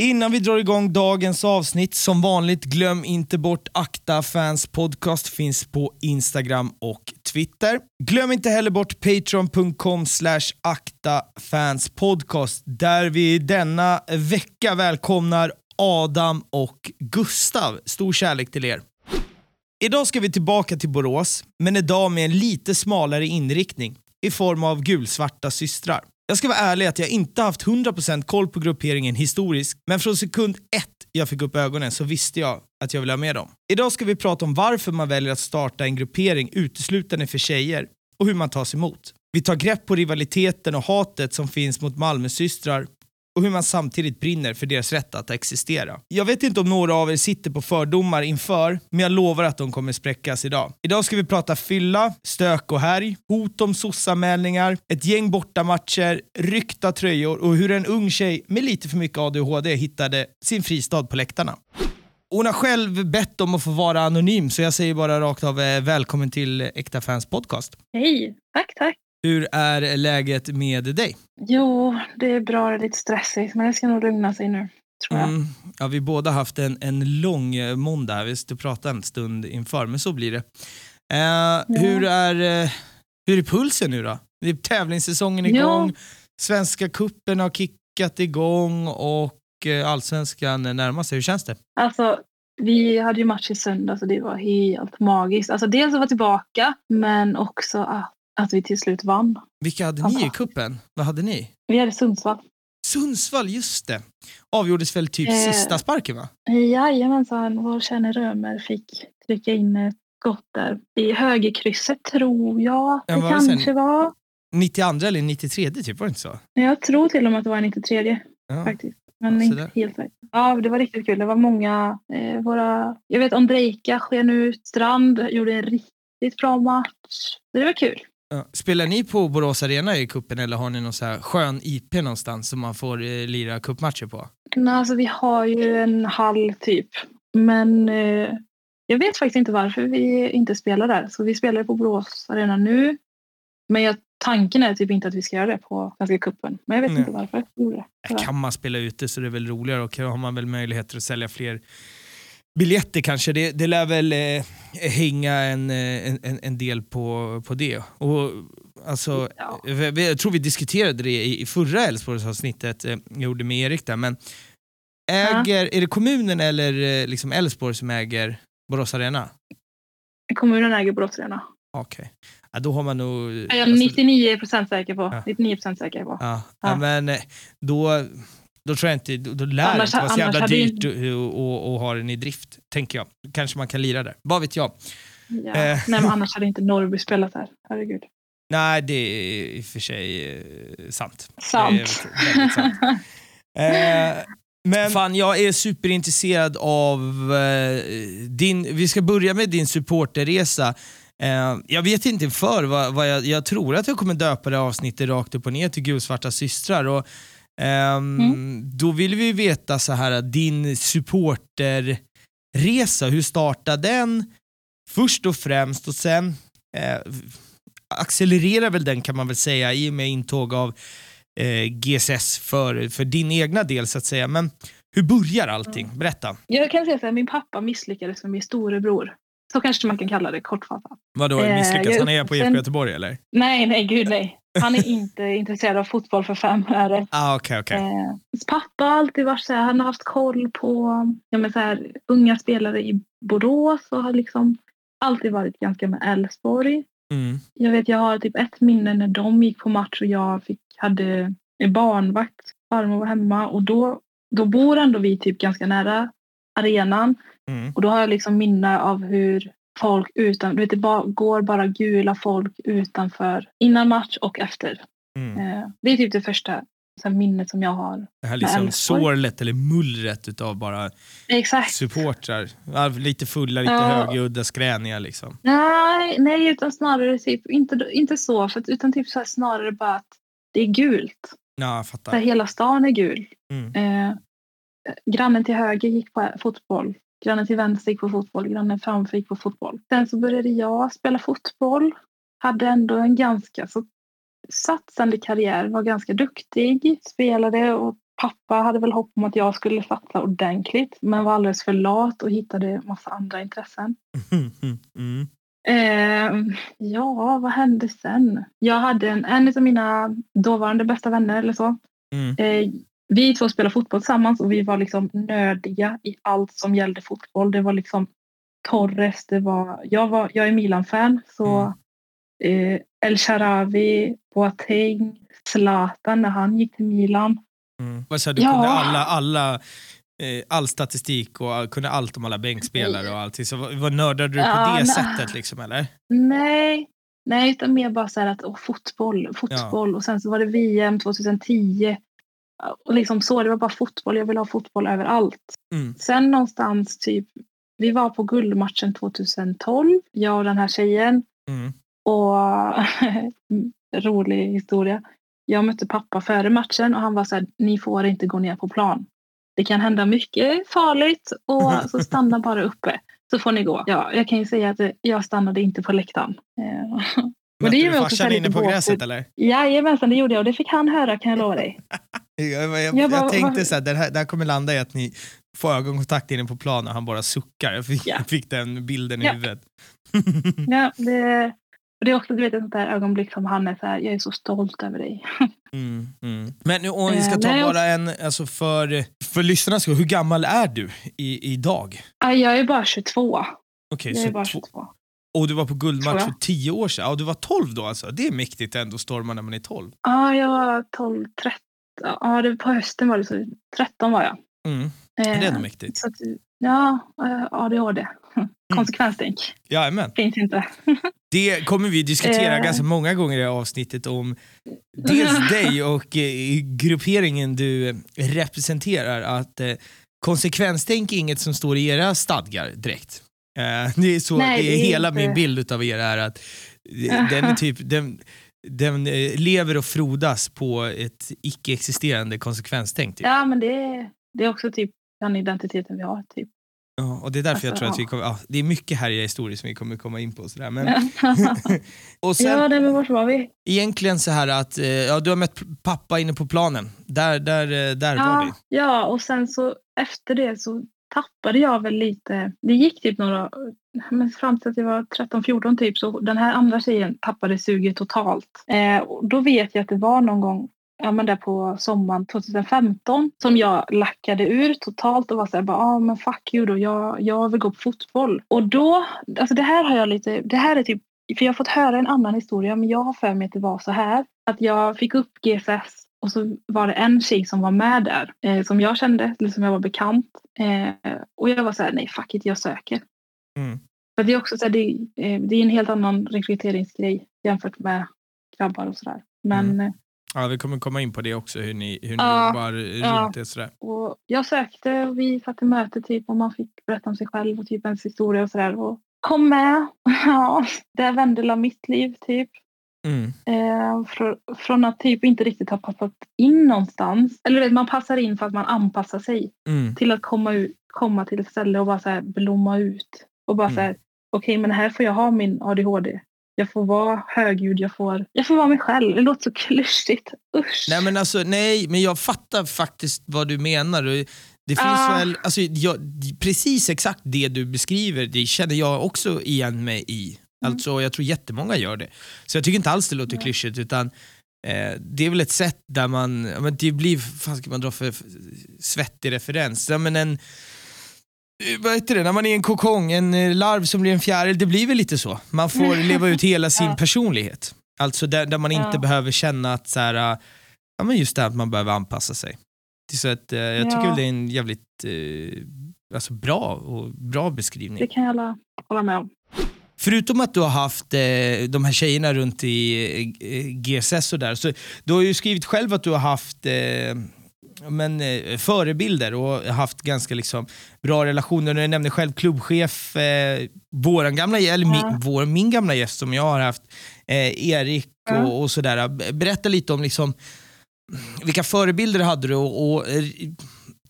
Innan vi drar igång dagens avsnitt, som vanligt glöm inte bort Akta Fans Podcast finns på Instagram och Twitter. Glöm inte heller bort patreon.com slash Akta Fans Podcast där vi denna vecka välkomnar Adam och Gustav. Stor kärlek till er. Idag ska vi tillbaka till Borås, men idag med en lite smalare inriktning i form av gulsvarta systrar. Jag ska vara ärlig att jag inte haft 100% koll på grupperingen historiskt, men från sekund ett jag fick upp ögonen så visste jag att jag ville ha med dem. Idag ska vi prata om varför man väljer att starta en gruppering uteslutande för tjejer och hur man tas emot. Vi tar grepp på rivaliteten och hatet som finns mot Malmösystrar och hur man samtidigt brinner för deras rätt att existera. Jag vet inte om några av er sitter på fördomar inför, men jag lovar att de kommer spräckas idag. Idag ska vi prata fylla, stök och härj, hot om sossanmälningar, ett gäng bortamatcher, ryckta tröjor och hur en ung tjej med lite för mycket ADHD hittade sin fristad på läktarna. Hon har själv bett om att få vara anonym, så jag säger bara rakt av eh, välkommen till Äkta Fans Podcast. Hej, tack tack. Hur är läget med dig? Jo, det är bra, det är lite stressigt, men det ska nog lugna sig nu. Tror jag. Mm, ja, vi båda haft en, en lång eh, måndag, vi ska prata en stund inför, men så blir det. Eh, hur, är, eh, hur är pulsen nu då? Det är tävlingssäsongen igång, Ja. Svenska kuppen har kickat igång och eh, allsvenskan närmar sig. Hur känns det? Alltså, vi hade ju match i söndag så det var helt magiskt. Alltså dels att vara tillbaka, men också att, att vi till slut vann. Vilka hade ni i kuppen? Vad hade ni? Vi hade Sundsvall. Sundsvall, just det. Avgjordes väl typ Eh. sista sparken va? Jajamensan, vår kära Römer fick trycka in ett skott där. I högerkrysset tror jag Ja, det var det sen? kanske var. 92 eller 93 typ, var det inte så? Jag tror till och med att det var 93 Ja. faktiskt. Men Ja, inte helt säker. Ja, det var riktigt kul. Det var många, eh, våra, jag vet Ondrejka sken ut, Strand gjorde en riktigt bra match. Det var kul. Spelar ni på Borås Arena i kuppen eller har ni någon så här skön IP någonstans som man får eh, lira kuppmatcher på? Nej, alltså, vi har ju en hall typ. Men eh, jag vet faktiskt inte varför vi inte spelar där. Så vi spelar på Borås Arena nu. Men jag, tanken är typ inte att vi ska göra det på Svenska cupen. Men jag vet Nej. inte varför. gjorde det. Äh. Kan man spela ute så är det väl roligare och har man väl möjligheter att sälja fler biljetter kanske. Det, det lär väl eh, hänga en, eh, en, en- en del på, på det. Och, alltså, Ja. jag, jag tror vi diskuterade det i, i förra Elfsborgsavsnittet, eh, jag gjorde med Erik där, men äger, är det kommunen eller eh, liksom Elfsborg som äger Borås Arena? Kommunen äger Borås Arena. Okej. Ja, då har man nog... Jag är alltså- 99 procent säker på. Ja. 99 procent säker på. Ja, Ja. ja. men då, då tror jag inte, då, lär det Annars- inte vara så jävla dyrt att- ha den i drift, tänker jag. Kanske man kan lira där, vad vet jag. Ja. Eh. Nej, men annars hade inte Norrby spelat här. Herregud. Nej, det är i och för sig eh, sant. Sant. Det sant. Eh, men fan, jag är superintresserad av eh, din, vi ska börja med din supporterresa. Eh, jag vet inte för vad, vad jag, jag tror att jag kommer döpa det avsnittet rakt upp och ner till Gulsvarta systrar. Och, ehm, Mm. Då vill vi veta så här, din supporterresa, hur startade den? Först och främst och sen eh, accelererar väl den kan man väl säga i och med intåg av eh, GSS för, för din egna del så att säga. Men hur börjar allting? Berätta. Jag kan säga så här, min pappa misslyckades med min storebror. Så kanske man kan kalla det kortfattat. Vadå, Eh, misslyckas? Han är på IFK sen- Göteborg eller? Nej, nej, gud nej. Han är inte intresserad av fotboll för fem öre. Ah, okej, okej. Eh, hans pappa har alltid varit så här, han har haft koll på ja, men så här, unga spelare i Borås och har liksom alltid varit ganska med Elfsborg. Mm. Jag vet, jag har typ ett minne när de gick på match och jag fick, hade barnvakt. Farmor var hemma och då, då bor ändå vi typ ganska nära arenan. Mm. Och då har jag liksom minne av hur folk utan, du vet det bara, går bara gula folk utanför innan match och efter. Mm. Eh, det är typ det första så minnet som jag har. Det här liksom sorlet eller mullret utav bara Exakt. supportrar. Lite fulla, lite Ja. högljudda, skräniga liksom. Nej, nej, utan snarare typ, inte, inte så, för, utan typ så snarare bara att det är gult. Ja, jag Så fattar. hela stan är gul. Mm. Eh, grannen till höger gick på fotboll. Grannen till vänster gick på fotboll. Grannen framför gick på fotboll. Sen så började jag spela fotboll. Hade ändå en ganska så satsande karriär. Var ganska duktig. Spelade och pappa hade väl hopp om att jag skulle satsa ordentligt men var alldeles för lat och hittade massa andra intressen. Mm. Eh, ja, vad hände sen? Jag hade en, en av mina dåvarande bästa vänner eller så. Mm. Eh, vi två spelade fotboll tillsammans och vi var liksom nördiga i allt som gällde fotboll. Det var liksom Torres, det var, jag, var, jag är Milan-fan så eh, El Sharawi, Boateng, Zlatan när han gick till Milan. Mm. Sa du, Ja. kunde alla, alla, eh, all statistik och kunde allt om alla bänkspelare och allting. Så vad, nördade du på Ja, det sättet liksom eller? Nej, nej utan mer bara så här att åh, fotboll, fotboll och sen så var det VM 2010. Och liksom så, det var bara fotboll, jag ville ha fotboll överallt. Mm. Sen någonstans typ, vi var på guldmatchen 2012, jag och den här tjejen. Mm. Och rolig historia. Jag mötte pappa före matchen och han var så här, ni får inte gå ner på plan. Det kan hända mycket farligt och så stanna bara uppe. Så får ni gå. Ja, jag kan ju säga att jag stannade inte på läktaren. Mötte du farsan inne på gräset eller? Jajamensan, det gjorde jag och det fick han höra kan jag lova dig. Jag, jag, jag, Jag bara, tänkte vad- så här, det här, det här kommer landa i att ni får ögonkontakt inne på plan och han bara suckar. Jag fick, Ja. jag fick den bilden i Ja. huvudet. Ja, det, och det är också du vet, ett sånt där ögonblick som han är så här, jag är så stolt över dig. Mm, mm. Men nu, om vi ska Eh, ta nej, och- bara en, alltså för, för lyssnarnas skull, hur gammal är du i, idag? Jag är bara 22. Okej, Jag är bara två, 22. och du var på guldmatch för jag. tio år sedan. Ja, du var 12 då alltså. Det är mäktigt ändå att storma när man är 12. Ja, jag var 12, 13. Ja, det, på hösten var det så. 13 var jag. Mm. Det är Eh, ändå mäktigt. så att, ja, eh, ADHD. Konsekvenstänk. Jajamän. Finns inte. Det kommer vi diskutera Eh. ganska många gånger i det här avsnittet om dels dig och eh, grupperingen du representerar. Att eh, konsekvenstänk är inget som står i era stadgar direkt. Eh, det är så, Nej, det är hela inte- min bild av er är att eh, den är typ, den, den eh, lever och frodas på ett icke-existerande konsekvenstänk. Typ. Ja, men det, är- det är också typ den identiteten vi har. Typ. Ja, och det är därför jag Alltså, tror att vi ja. kommer, ja, det är mycket härliga historier som vi kommer komma in på. och Sådär. Men, och sen, ja, nej, men vart var vi? egentligen så här att eh, ja, du har mött pappa inne på planen. Där, där, eh, där var vi. Ja, ja, och sen så efter det så tappade jag väl lite. Det gick typ några, men fram till att jag var 13-14 typ så den här andra tjejen tappade suget totalt. Eh, och då vet jag att det var någon gång ja, men där på sommaren 2015 som jag lackade ur totalt och var så här, bara, ah, men fuck you då, jag, jag vill gå på fotboll. Och då, alltså det här har jag lite, det här är typ, för jag har fått höra en annan historia men jag har för mig att det var så här, att jag fick upp GSS och så var det en tjej som var med där eh, som jag kände, som jag var bekant. Eh, och jag var så här, nej fuck it, jag söker. Mm. För det är också så här, det, eh, det är en helt annan rekryteringsgrej jämfört med grabbar och sådär. Men Mm. eh, Ja, vi kommer komma in på det också, hur ni, hur ni Ja, jobbar ja. runt det. Sådär. och jag sökte och vi satt i möte typ och man fick berätta om sig själv och typ ens historia och sådär. Och kom med. Ja, det vände la mitt liv typ. Mm. Eh, fr- från att typ inte riktigt ha passat in någonstans. Eller vet, man passar in för att man anpassar sig. Mm. till att komma, ut, komma till ett ställe och bara så blomma ut. Och bara Mm. så här, okej men här får jag ha min ADHD. Jag får vara högljudd, jag får, jag får vara mig själv. Det låter så klyschigt. Usch. Nej men alltså, nej, men jag fattar faktiskt vad du menar. Det finns Ah. väl, alltså, jag, precis exakt det du beskriver, det känner jag också igen mig i. Mm. Alltså, jag tror jättemånga gör det. Så jag tycker inte alls det låter Nej. klyschigt, utan eh, det är väl ett sätt där man, men det blir, vad ska man dra för svettig referens? Ja, men en, eh, vad heter det, när man är en kokong, en eh, larv som blir en fjäril, det blir väl lite så. Man får leva ut hela sin Ja. personlighet. Alltså där, där man inte Ja. behöver känna att så här, äh, ja, men just det att man behöver anpassa sig. Så att, eh, jag tycker väl det är en jävligt eh, alltså bra, och bra beskrivning. Det kan jag hålla med om. Förutom att du har haft eh, de här tjejerna runt i eh, GSS och där, så du har ju skrivit själv att du har haft eh, men, eh, förebilder och haft ganska liksom, bra relationer. Du nämnde själv klubbchef, eh, våran gamla, eller min, vår, min gamla gäst som jag har haft, eh, Erik Ja. och, och sådär. Berätta lite om liksom, vilka förebilder hade du och, och eh,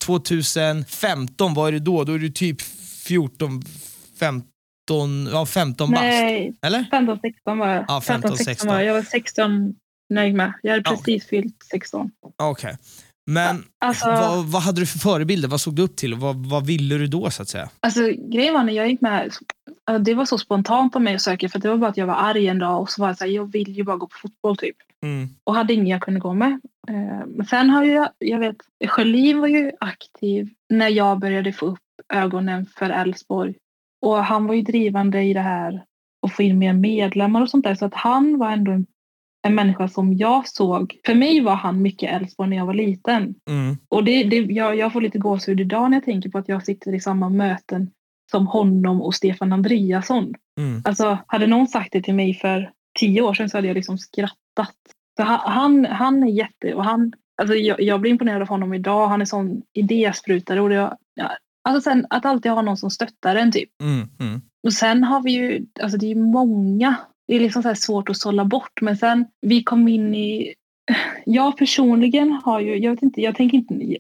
2015, vad är det då? Då är du typ 14, 15, ja 15 bast. Nej, Eller? 15-16 var jag. Ja, 15, 15-16 var jag. Jag var 16 nöjd med. Jag hade Ja. precis fyllt 16. Okej. Men Alltså, vad, vad hade du för förebilder? Vad såg du upp till? Vad, vad ville du då så att säga? alltså grejen var när jag gick med, det var så spontant av mig att söka för det var bara att jag var arg en dag och så var jag så här, jag vill ju bara gå på fotboll typ. Mm. Och hade ingen jag kunde gå med. Eh, Men sen har jag, jag vet, Sjölin var ju aktiv när jag började få upp ögonen för Elfsborg. Och han var ju drivande i det här och få in mer medlemmar och sånt där. Så att han var ändå en, en människa som jag såg. För mig var han mycket Elfsborg när jag var liten. Mm. Och det, det, jag, jag får lite gåshud idag när jag tänker på att jag sitter i samma möten som honom och Stefan Andreasson. Mm. Alltså, hade någon sagt det till mig för tio år sedan så hade jag liksom skrattat. Så han, han, han är jätte... Och han, alltså jag, jag blir imponerad av honom idag. Han är sån idésprutare. Och det, ja, alltså sen, att alltid ha någon som stöttar en typ. Mm. Mm. Och sen har vi ju, alltså det är ju många. Det är liksom så svårt att sålla bort. Men sen vi kom in i... Jag personligen har ju, jag vet inte, jag tänker inte...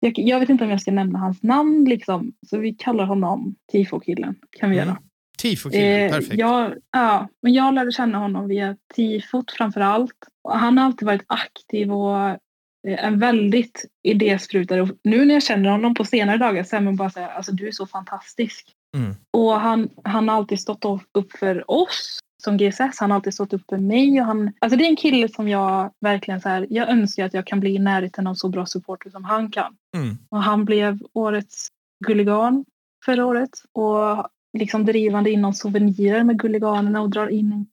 Jag, jag vet inte om jag ska nämna hans namn liksom. Så vi kallar honom Tifo-killen. Kan vi göra. Mm. Tifo-killen, Eh, perfekt. Jag, ja, men jag lärde känna honom via tifot framför allt. Han har alltid varit aktiv och en väldigt idésprutare. Och nu när jag känner honom på senare dagar så är man bara säga, alltså du är så fantastisk. Mm. Och han, han har alltid stått upp för oss som GSS. Han har alltid stått upp för mig. Och han, alltså det är en kille som jag verkligen så här, jag önskar att jag kan bli i närheten av så bra supporter som han kan. Mm. Och han blev årets Gulligan förra året. Och liksom drivande inom souvenirer med Gulliganerna och drar in...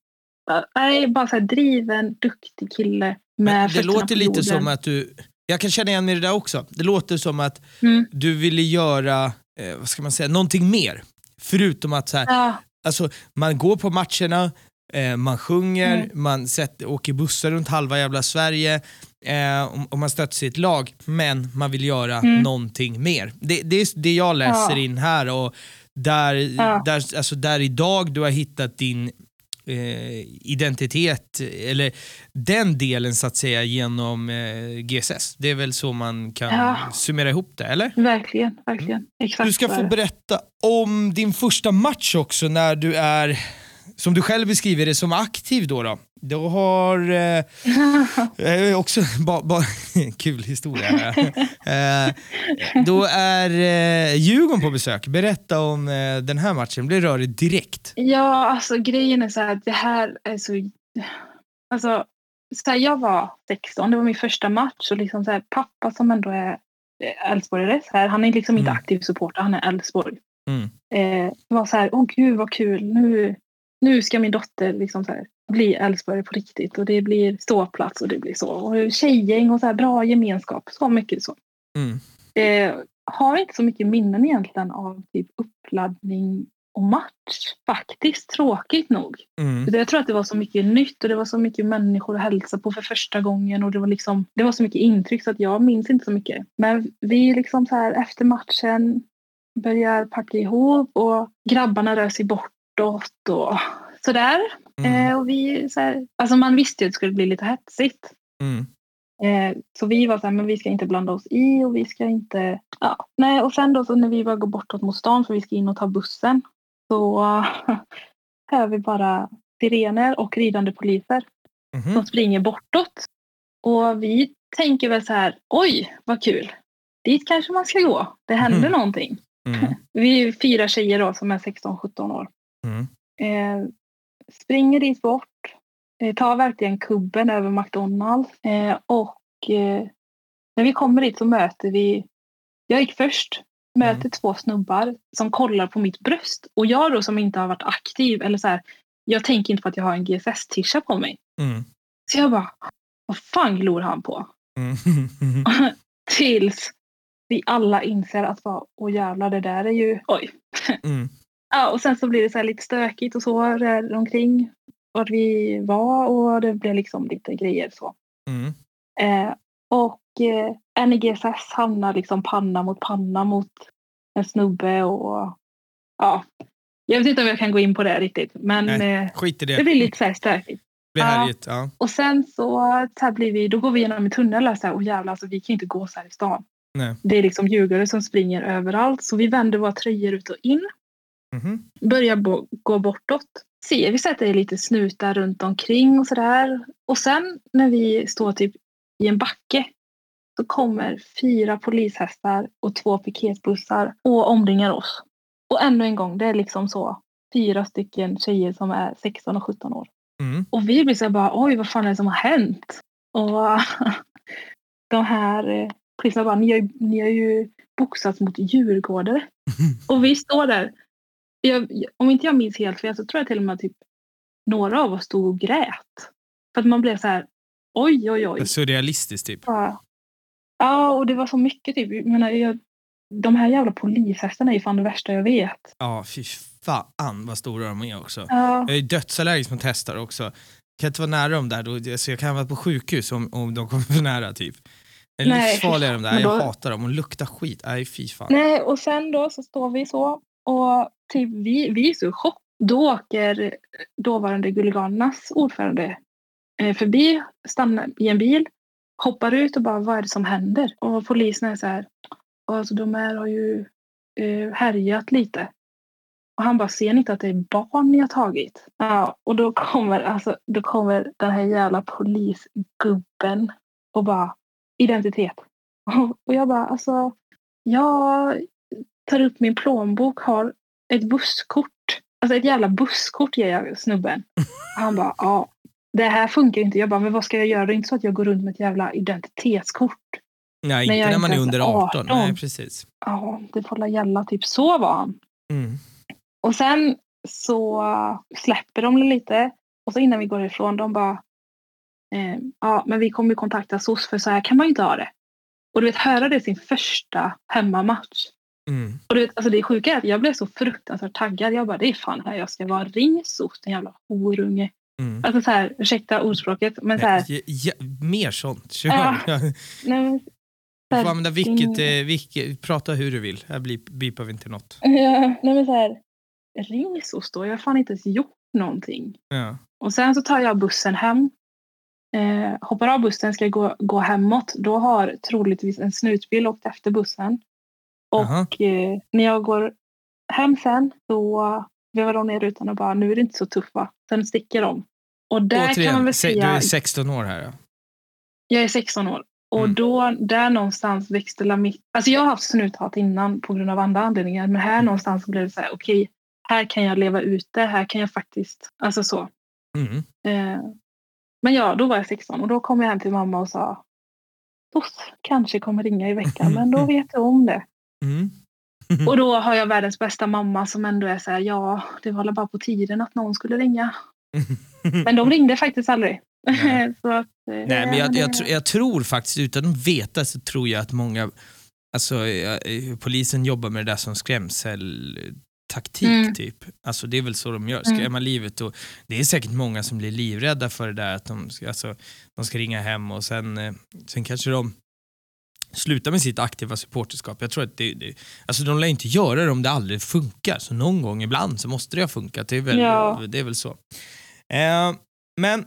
Nej, bara så här driven, duktig kille med det låter lite jorden. som att du, jag kan känna igen mig i det där också. Det låter som att Mm. du ville göra, eh, vad ska man säga, någonting mer. Förutom att så här, Ja, alltså, man går på matcherna, eh, man sjunger, Mm. man sätter, åker bussar runt halva jävla Sverige eh, och, och man stöter sitt lag, men man vill göra Mm. någonting mer. Det, det är det jag läser Ja. in här och där, Ja. där, alltså där idag du har hittat din eh, identitet, eller den delen så att säga genom eh, GSS. Det är väl så man kan Ja. summera ihop det, eller? verkligen, verkligen. Exakt Du ska få berätta om din första match också när du är, som du själv beskriver det, som aktiv då. då. Du har eh, också, ba, ba, kul historia. eh, då är eh, Djurgården på besök. Berätta om eh, den här matchen, blir rörig direkt. Ja, alltså grejen är så här att det här är så... Alltså, så här, jag var 16, det var min första match och liksom så här, pappa som ändå är eh, Elfsborgare, så här, han är liksom inte Mm. aktiv supporter, han är Elfsborg. Mm. Eh, var så här, åh gud vad kul, nu, nu ska min dotter liksom så här, bli Elfsborgare på riktigt och det blir ståplats och det blir så. Och tjejgäng och så här, bra gemenskap, så mycket så. Mm. Eh, har inte så mycket minnen egentligen av typ uppladdning och match. Faktiskt, tråkigt nog. Mm. Jag tror att det var så mycket nytt och det var så mycket människor att hälsa på för första gången och det var, liksom, det var så mycket intryck så att jag minns inte så mycket. Men vi liksom så här efter matchen börjar packa ihop och grabbarna rör sig bortåt och sådär. Mm. Eh, och vi så här, alltså man visste ju att det skulle bli lite hetsigt. Mm. Eh, så vi var så här, men vi ska inte blanda oss i och vi ska inte... Ja. Nej, och sen då så när vi var gå bortåt mot stan för vi ska in och ta bussen så hör vi bara sirener och ridande poliser Mhm. som springer bortåt. Och vi tänker väl så här, oj vad kul. Dit kanske man ska gå. Det händer Mm. någonting. Mm. Vi är fyra tjejer då som är 16-17 år. Mm. Eh, springer dit bort. Eh, tar verkligen kubben över McDonalds. Eh, och eh, när vi kommer dit så möter vi, jag gick först, möter Mm. två snubbar som kollar på mitt bröst. Och jag då som inte har varit aktiv, eller så här, jag tänker inte på att jag har en GSS-tisha på mig. Mm. Så jag bara, vad fan glor han på? Mm. Tills vi alla inser att åh jävlar, det där är ju, oj. Mm. Ja, och sen så blir det så här lite stökigt och så där omkring vart vi var och det blev liksom lite grejer så. Mm. Eh, och eh, NGSS hamnar liksom panna mot panna mot en snubbe och ja, jag vet inte om jag kan gå in på det riktigt men Nej. eh, Skit i det. det blir lite så här stökigt. blir Ja. härligt. Ja. Och sen så, så här blir vi, då går vi genom en tunnel och så här, och jävlar alltså vi kan inte gå så här i stan. Nej. Det är liksom djurgårdare som springer överallt så vi vänder våra tröjor ut och in Mhm. börjar bo- gå bortåt. Ser vi så att det är lite snutar runt omkring och sådär. Och sen när vi står typ i en backe så kommer fyra polishästar och två piketbussar och omringar oss. Och ännu en gång, det är liksom så. Fyra stycken tjejer som är 16 och 17 år. Mm. Och vi blir så bara, oj vad fan är det som har hänt? Och de här eh, poliserna bara, ni har, ju- ni har ju boxats mot djurgårdare. Och vi står där. Jag, om inte jag minns helt fel så tror jag till och med typ några av oss stod och grät. För att man blev så här, oj oj oj. Surrealistiskt typ. Ja, ja och det var så mycket typ. Jag menar, jag, de här jävla polishästarna är ju fan det värsta jag vet. Ja, fy fan vad stora de är också. Ja, Jag är dödsallergisk mot hästar också. Jag kan inte vara nära dem där, då, så jag kan vara på sjukhus om, om de kommer för nära typ. Livsfarliga de där, fan, jag då- hatar dem och luktar skit. Nej fy fan. Nej, och sen då så står vi så och typ vi, vi är så i chock. Då åker dåvarande Gulliganernas ordförande eh, förbi, stannar i en bil, hoppar ut och bara vad är det som händer? Och polisen är så här, alltså de här har ju eh, härjat lite. Och han bara, ser ni inte att det är barn ni har tagit? Ja, och då kommer, alltså, då kommer den här jävla polisgubben och bara, identitet. Och jag bara, alltså, ja, tar upp min plånbok, har ett busskort. Alltså ett jävla busskort ger jag snubben. Han bara, ja, det här funkar inte. Jag bara, men vad ska jag göra? Det är inte så att jag går runt med ett jävla identitetskort. Nej, inte är när man är under ens 18. 18. Nej, precis. Ja, det får la gälla. Typ så var han. Mm. Och sen så släpper de lite. Och så innan vi går ifrån, de bara, eh, ja, men vi kommer ju kontakta SOS för så här kan man ju inte ha det. Och du vet, höra det sin första hemmamatch. Mm. Och du vet, alltså det sjuka är att jag blev så fruktansvärt taggad. Jag bara, det är fan här jag ska vara. Ring SOS, den jävla horunge. Mm. Alltså så här, ursäkta ordspråket, men så här, Ja, ja, mer sånt. Kör. Ja. Nej, men, Du får använda vilket, din- eh, vilket, prata hur du vill. Här bipar vi inte något. ja, nej men så här, ring SOS då, jag har fan inte ens gjort någonting. Ja. Och sen så tar jag bussen hem. Eh, hoppar av bussen, ska gå, gå hemåt. Då har troligtvis en snutbil åkt efter bussen. Och eh, när jag går hem sen så vevar de ner rutan och bara nu är det inte så tufft va. Sen sticker de. Och där kan man Återigen, väl se, du säga, är 16 år här. Ja. jag är 16 år. Och Mm. då, där någonstans växte la mitt... Alltså jag har haft snuthat innan på grund av andra anledningar. Men här någonstans blev det så här, okej, här kan jag leva ute. Här kan jag faktiskt, alltså så. Mm. Eh, men ja, då var jag 16 och då kom jag hem till mamma och sa Toss kanske kommer ringa i veckan, men då vet jag om det. Mm. Och då har jag världens bästa mamma som ändå är så här, ja, det var bara på tiden att någon skulle ringa. Men de ringde faktiskt aldrig. Nej. att, eh, Nej, men jag, jag, tr- jag tror faktiskt, utan att veta, så tror jag att många, alltså eh, eh, polisen jobbar med det där som skrämseltaktik Mm. typ. Alltså det är väl så de gör, Mm. skrämma livet och det är säkert många som blir livrädda för det där att de alltså, de ska ringa hem och sen, sen kanske de slutar med sitt aktiva supporterskap. Jag tror att det, det alltså de lär inte göra det om det aldrig funkar, så någon gång ibland så måste det ha funkat. Det är väl, Ja. det är väl så. Eh, men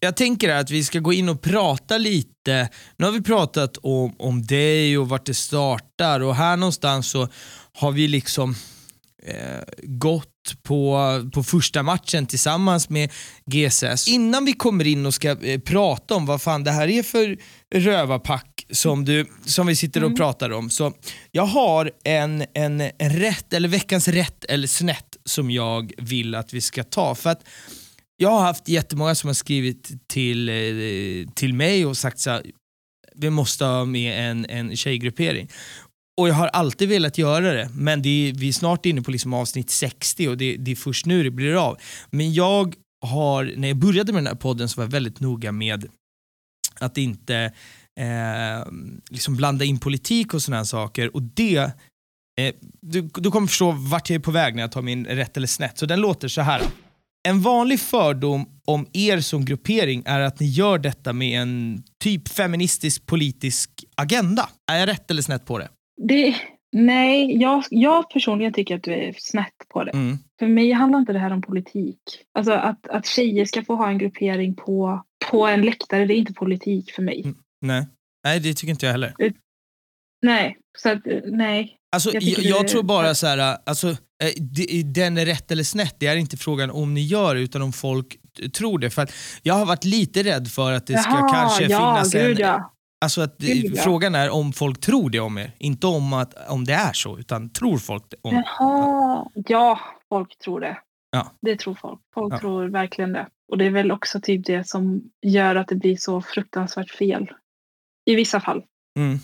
jag tänker att vi ska gå in och prata lite. Nu har vi pratat om, om dig och vart det startar och här någonstans så har vi liksom eh, gått på, på första matchen tillsammans med GSS. Innan vi kommer in och ska eh, prata om vad fan det här är för rövarpack som, du, som vi sitter och Mm. pratar om. Så jag har en, en, en rätt, eller veckans rätt eller snett som jag vill att vi ska ta. För att jag har haft jättemånga som har skrivit till, eh, till mig och sagt så här, vi måste ha med en, en tjejgruppering. Och jag har alltid velat göra det, men det är, vi är snart inne på liksom avsnitt 60 och det, det är först nu det blir av. Men jag har, när jag började med den här podden så var jag väldigt noga med att inte eh, liksom blanda in politik och sådana saker. Och det, eh, du, du kommer förstå vart jag är på väg när jag tar min rätt eller snett. Så den låter så här. En vanlig fördom om er som gruppering är att ni gör detta med en typ feministisk politisk agenda. Är jag rätt eller snett på det? det nej, jag, jag personligen tycker att du är snett på det. Mm. För mig handlar inte det här om politik. Alltså att, att tjejer ska få ha en gruppering på, på en läktare, det är inte politik för mig. Mm. Nej. Nej, det tycker inte jag heller. Nej, så att, nej. Alltså, jag, Jag jag det- tror bara så här, alltså, eh, det- den är rätt eller snett, det är inte frågan om ni gör utan om folk tror det. För att jag har varit lite rädd för att det ska Jaha, kanske ja, finnas gud en, ja. Alltså att, Gud, frågan är om folk tror det om er, inte om, att, om det är så, utan tror folk det om Jaha. Ja, folk tror det. Ja. Det tror folk. Folk Ja. tror verkligen det. Och det är väl också typ det som gör att det blir så fruktansvärt fel. I vissa fall. Mm.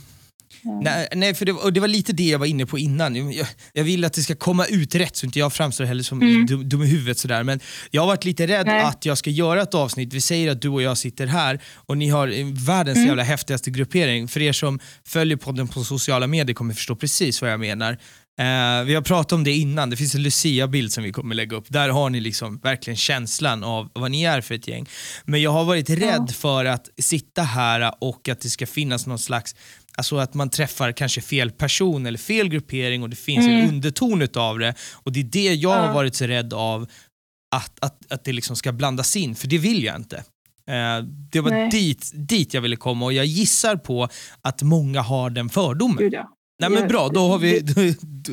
Ja. Nej, nej för det, var- och det var lite det jag var inne på innan. Jag, jag vill att det ska komma ut rätt så inte jag framstår heller som Mm. dum, dum i huvudet sådär. Men jag har varit lite rädd Nej. att jag ska göra ett avsnitt. Vi säger att du och jag sitter här och ni har eh, världens Mm. jävla häftigaste gruppering. För er som följer podden på sociala medier kommer förstå precis vad jag menar. Eh, vi har pratat om det innan, det finns en Lucia-bild som vi kommer lägga upp. Där har ni liksom verkligen känslan av vad ni är för ett gäng. Men jag har varit rädd för att sitta här och att det ska finnas någon slags Alltså att man träffar kanske fel person eller fel gruppering och det finns en Mm. underton av det. Och det är det jag har Ja. varit så rädd av att, att, att det liksom ska blandas in, för det vill jag inte. Eh, det var Nej. dit, dit jag ville komma och jag gissar på att många har den fördomen. Gud ja. Nej men bra, då har vi, då,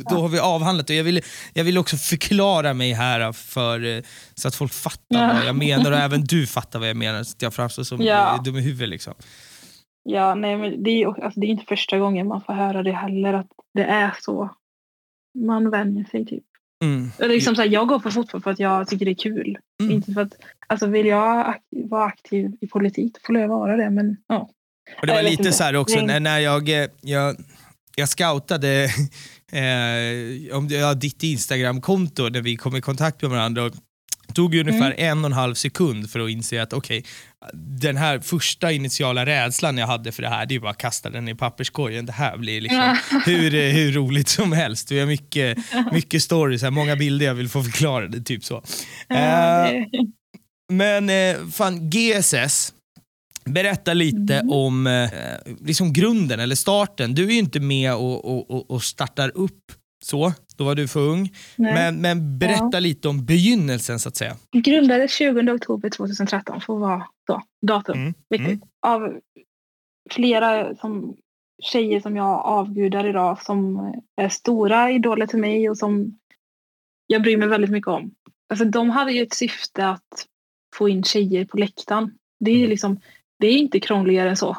då har vi avhandlat det. Jag vill, jag vill också förklara mig här för, eh, så att folk fattar Ja. vad jag menar och även du fattar vad jag menar så att jag framstår som Ja. eh, dum i huvudet. Liksom. Ja, nej, men det är, alltså, det är inte första gången man får höra det heller, att det är så. Man vänjer sig typ. Mm. Liksom så här, jag går på fotboll för att jag tycker det är kul. Mm. Inte för att, alltså vill jag ak- vara aktiv i politik får jag vara det, men ja. Och det var lite så här också när jag, eh, jag, jag scoutade eh, om ja, ditt Instagramkonto när vi kom i kontakt med varandra. Och tog ju ungefär Mm. en och en halv sekund för att inse att okej, den här första initiala rädslan jag hade för det här, det är bara att kasta den i papperskorgen. Det här blir liksom hur, eh, hur roligt som helst. Vi har mycket, mycket stories, här, många bilder jag vill få förklarade, typ så. Eh, men eh, fan, GSS, berätta lite Mm. om eh, liksom grunden eller starten. Du är ju inte med och, och, och, startar upp så, då var du för ung. nej. Men, men berätta lite om begynnelsen så att säga. Grundades 20 oktober 2013 för att vara så, datum. Mm, mm. Av flera som, tjejer som jag avgudar idag som är stora idoler till mig och som jag bryr mig väldigt mycket om. Alltså, de hade ju ett syfte att få in tjejer på läktaren. Det är, ju Mm. liksom, det är inte krångligare än så.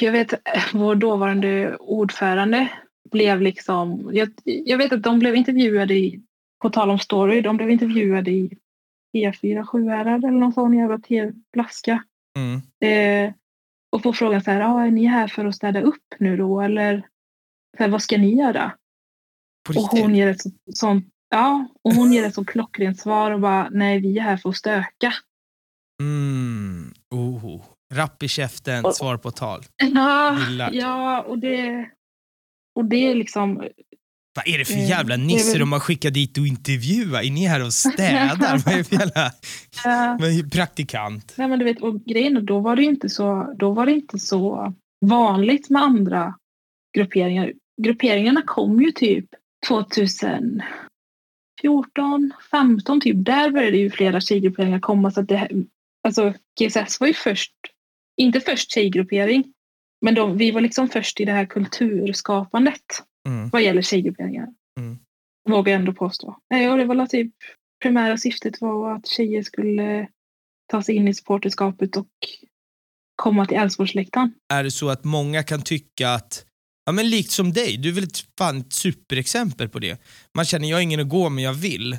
Jag vet vår dåvarande ordförande blev liksom... Jag, jag vet att de blev intervjuade i, på tal om story, de blev intervjuade i P4 Sjuhärad eller någon sån jävla TV-blaska. Mm. Eh, och får frågan så här, ah, är ni här för att städa upp nu då eller så här, vad ska ni göra? Och hon ger ett så- sånt, ja, och hon ger ett så klockrent svar och bara, nej vi är här för att stöka. Mm. Oh. Rapp i käften, Och- svar på tal. Ja, Gillar. ja och det, och det är liksom, Vad är det för Eh, jävla nisse väl- de har skickat dit och intervjua? Är ni här och städar? Vad är det för jävla är praktikant? nej men du vet, och grejen då var det inte så, då var det inte så vanligt med andra grupperingar. Grupperingarna kom ju typ 2014, 15 typ. Där började ju flera tjejgrupperingar komma. Så att det, alltså GSS var ju först, inte först tjejgruppering, men de, vi var liksom först i det här kulturskapandet Mm. vad gäller tjejgrupperingar. Mm. Vågar jag ändå påstå. Och det var typ primära syftet var att tjejer skulle ta sig in i supporterskapet och komma till Älvsborgsläktaren. är det så att många kan tycka att, ja men likt som dig, du är väl ett, fan ett superexempel på det. Man känner, jag har ingen att gå men jag vill.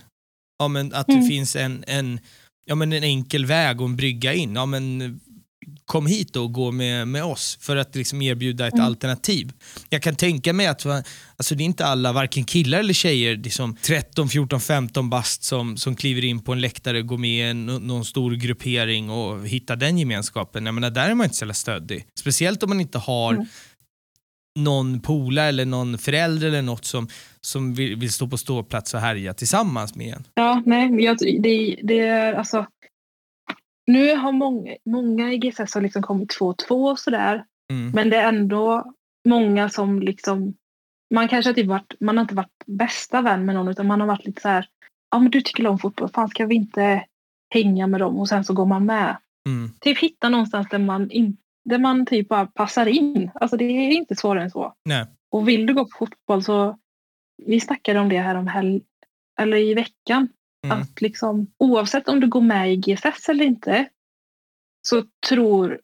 Ja men att det Mm. finns en, en, ja, men en enkel väg och en brygga in. Ja men kom hit och gå med, med oss för att liksom erbjuda ett Mm. alternativ. Jag kan tänka mig att alltså det är inte alla, varken killar eller tjejer, liksom 13, 14, 15 bast som, som kliver in på en läktare, går med i en, någon stor gruppering och hittar den gemenskapen. Jag menar, där är man inte så jävla stöddig. Speciellt om man inte har Mm. någon polare eller någon förälder eller något som, som vill, vill stå på ståplats och härja tillsammans med en. Ja, nej, jag, det, det är alltså... Nu har många, många i GSS har liksom kommit två och två och sådär. Mm. Men det är ändå många som liksom... Man kanske typ varit, man har inte varit bästa vän med någon utan man har varit lite så här. Ja men du tycker om fotboll, fan ska vi inte hänga med dem? Och sen så går man med. Mm. Typ hitta någonstans där man, in, där man typ bara passar in. Alltså det är inte svårare än så. Nej. Och vill du gå på fotboll så, vi snackade om det här om hel, eller i veckan. Mm. Att liksom, oavsett om du går med i GSS eller inte så tror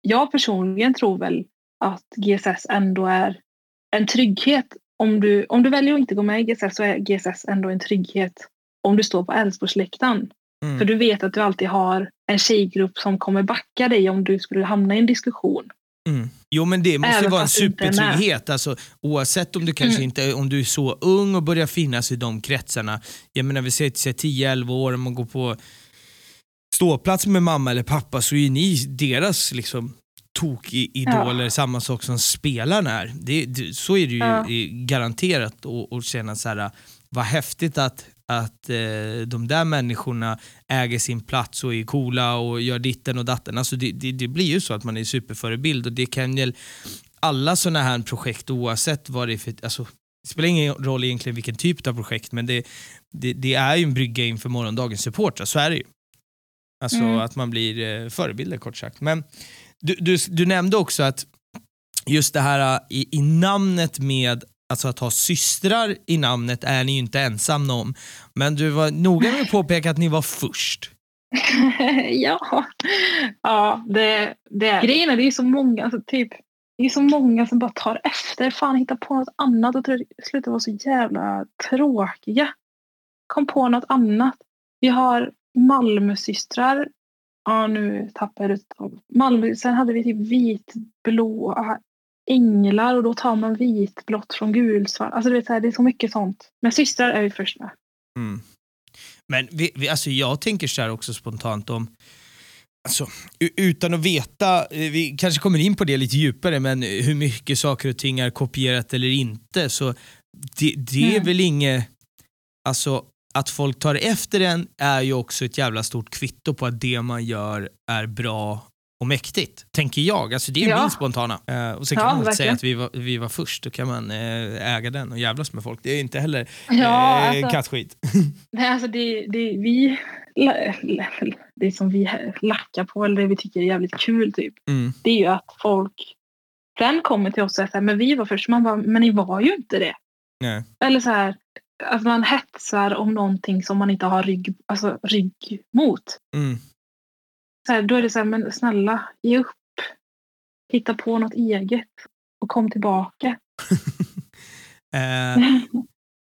jag personligen tror väl att GSS ändå är en trygghet. Om du, om du väljer att inte gå med i GSS så är GSS ändå en trygghet om du står på Älvsborgsläktaren. Mm. För du vet att du alltid har en tjejgrupp som kommer backa dig om du skulle hamna i en diskussion. Mm. Jo men det måste ju Även vara en supertrygghet. Alltså, oavsett om du kanske Mm. inte om du är så ung och börjar finnas i de kretsarna. Jag menar vi säger säger 10-11 år om man går på ståplats med mamma eller pappa så är ni deras liksom tokidoler samma sak som spelarna är. Det, det, så är det ju Ja. garanterat och, och känna så här vad häftigt att, att eh, de där människorna äger sin plats och är coola och gör ditten och datten. Alltså det, det, det blir ju så att man är superförebild och det kan ju alla sådana här projekt oavsett vad det är för, alltså, det spelar ingen roll egentligen vilken typ av projekt men det, det, det är ju en brygga inför morgondagens supportrar, så är det ju. Alltså Mm. att man blir eh, förebilder kort sagt. Men du, du, du nämnde också att just det här eh, i, i namnet med Alltså att ha systrar i namnet är ni ju inte ensamma om. Men du var noga med att påpeka att ni var först. ja, ja det, det är Grejen är det är så många, alltså typ, det är så många som bara tar efter. Fan, hitta på något annat och till slut vara så jävla tråkiga. Kom på något annat. Vi har Malmösystrar. Ja, nu tappar jag ut Malmö. Sen hade vi typ vitblå änglar och då tar man vitblått från gulsvart. Alltså du vet, så här, det är så mycket sånt. Men systrar är vi först med. Mm. Men vi, vi, alltså jag tänker så här också spontant om, alltså, utan att veta, eh, vi kanske kommer in på det lite djupare, men hur mycket saker och ting är kopierat eller inte, så det, det är Mm. väl inget, alltså att folk tar efter en är ju också ett jävla stort kvitto på att det man gör är bra och mäktigt, tänker jag. Alltså det är Ja. min spontana. Eh, och sen kan Ja, man alltid säga verkligen. att vi var, vi var först, då kan man eh, äga den och jävlas med folk. Det är inte heller Ja, eh, alltså- kattskit. Nej, alltså det, det vi det som vi lackar på eller det vi tycker är jävligt kul typ. Mm. Det är ju att folk sen kommer till oss och säger men vi var först. Man bara, men ni var ju inte det. Nej. Eller så här, att man hetsar om någonting som man inte har rygg, alltså, rygg mot. Mm. Så här, då är det så här, men snälla, ge upp. Hitta på något eget och kom tillbaka. Eh,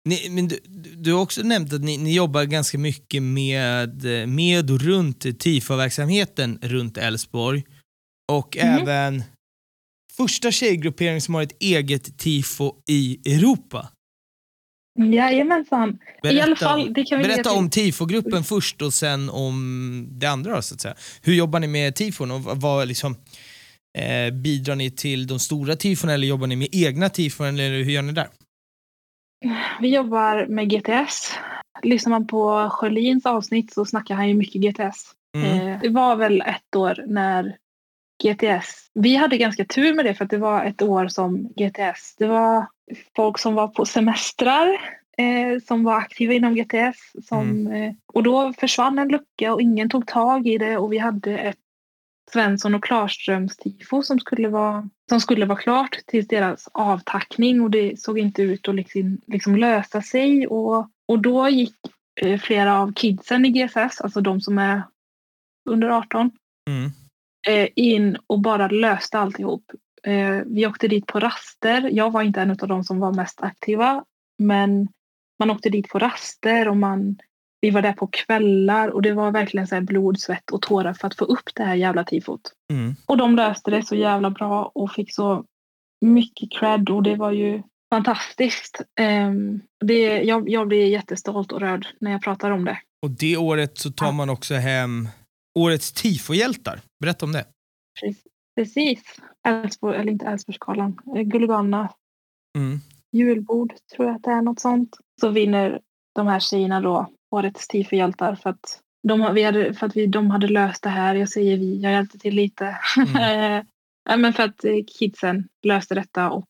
ni, men du, du har också nämnt att ni, ni jobbar ganska mycket med, med och runt TIFA-verksamheten runt Älvsborg. Och Mhm. även första tjejgruppering som har ett eget tifo i Europa. Jajamensan. I alla fall, det kan vi berätta om tifogruppen först och sen om det andra då, så att säga. Hur jobbar ni med tifon och vad liksom, eh, bidrar ni till de stora tifon eller jobbar ni med egna tifon eller hur gör ni där? Vi jobbar med GTS. Lyssnar man på Sjölins avsnitt så snackar han ju mycket GTS. Mm. Eh, Det var väl ett år när GTS, vi hade ganska tur med det för att det var ett år som GTS, det var folk som var på semestrar eh, som var aktiva inom GTS som, eh, och då försvann en lucka och ingen tog tag i det och vi hade ett Svensson och Klarströms tifo som skulle vara, som skulle vara klart till deras avtackning och det såg inte ut att liksom, liksom lösa sig. Och, och då gick eh, flera av kidsen i GSS, alltså de som är under 18, Mm. Eh, in och bara löste alltihop. Eh, vi åkte dit på raster. Jag var inte en av de som var mest aktiva, men man åkte dit på raster och man, vi var där på kvällar och det var verkligen så blod, svett och tårar för att få upp det här jävla tifot. Mm. Och de löste det så jävla bra och fick så mycket cred och det var ju fantastiskt. Ehm, det, jag, jag blir jättestolt och rörd när jag pratar om det. Och det året så tar man också hem årets tifo-hjältar. Berätta om det. Precis. Älvsborg, eller inte Älvsborgsgalan, eh, Guldgalna Mm. julbord tror jag att det är något sånt. Så vinner de här tjejerna då årets tifo-hjältar för att de, vi hade, för att vi, de hade löst det här. Jag säger vi, jag hjälpte till lite. Mm. Men för att eh, kidsen löste detta och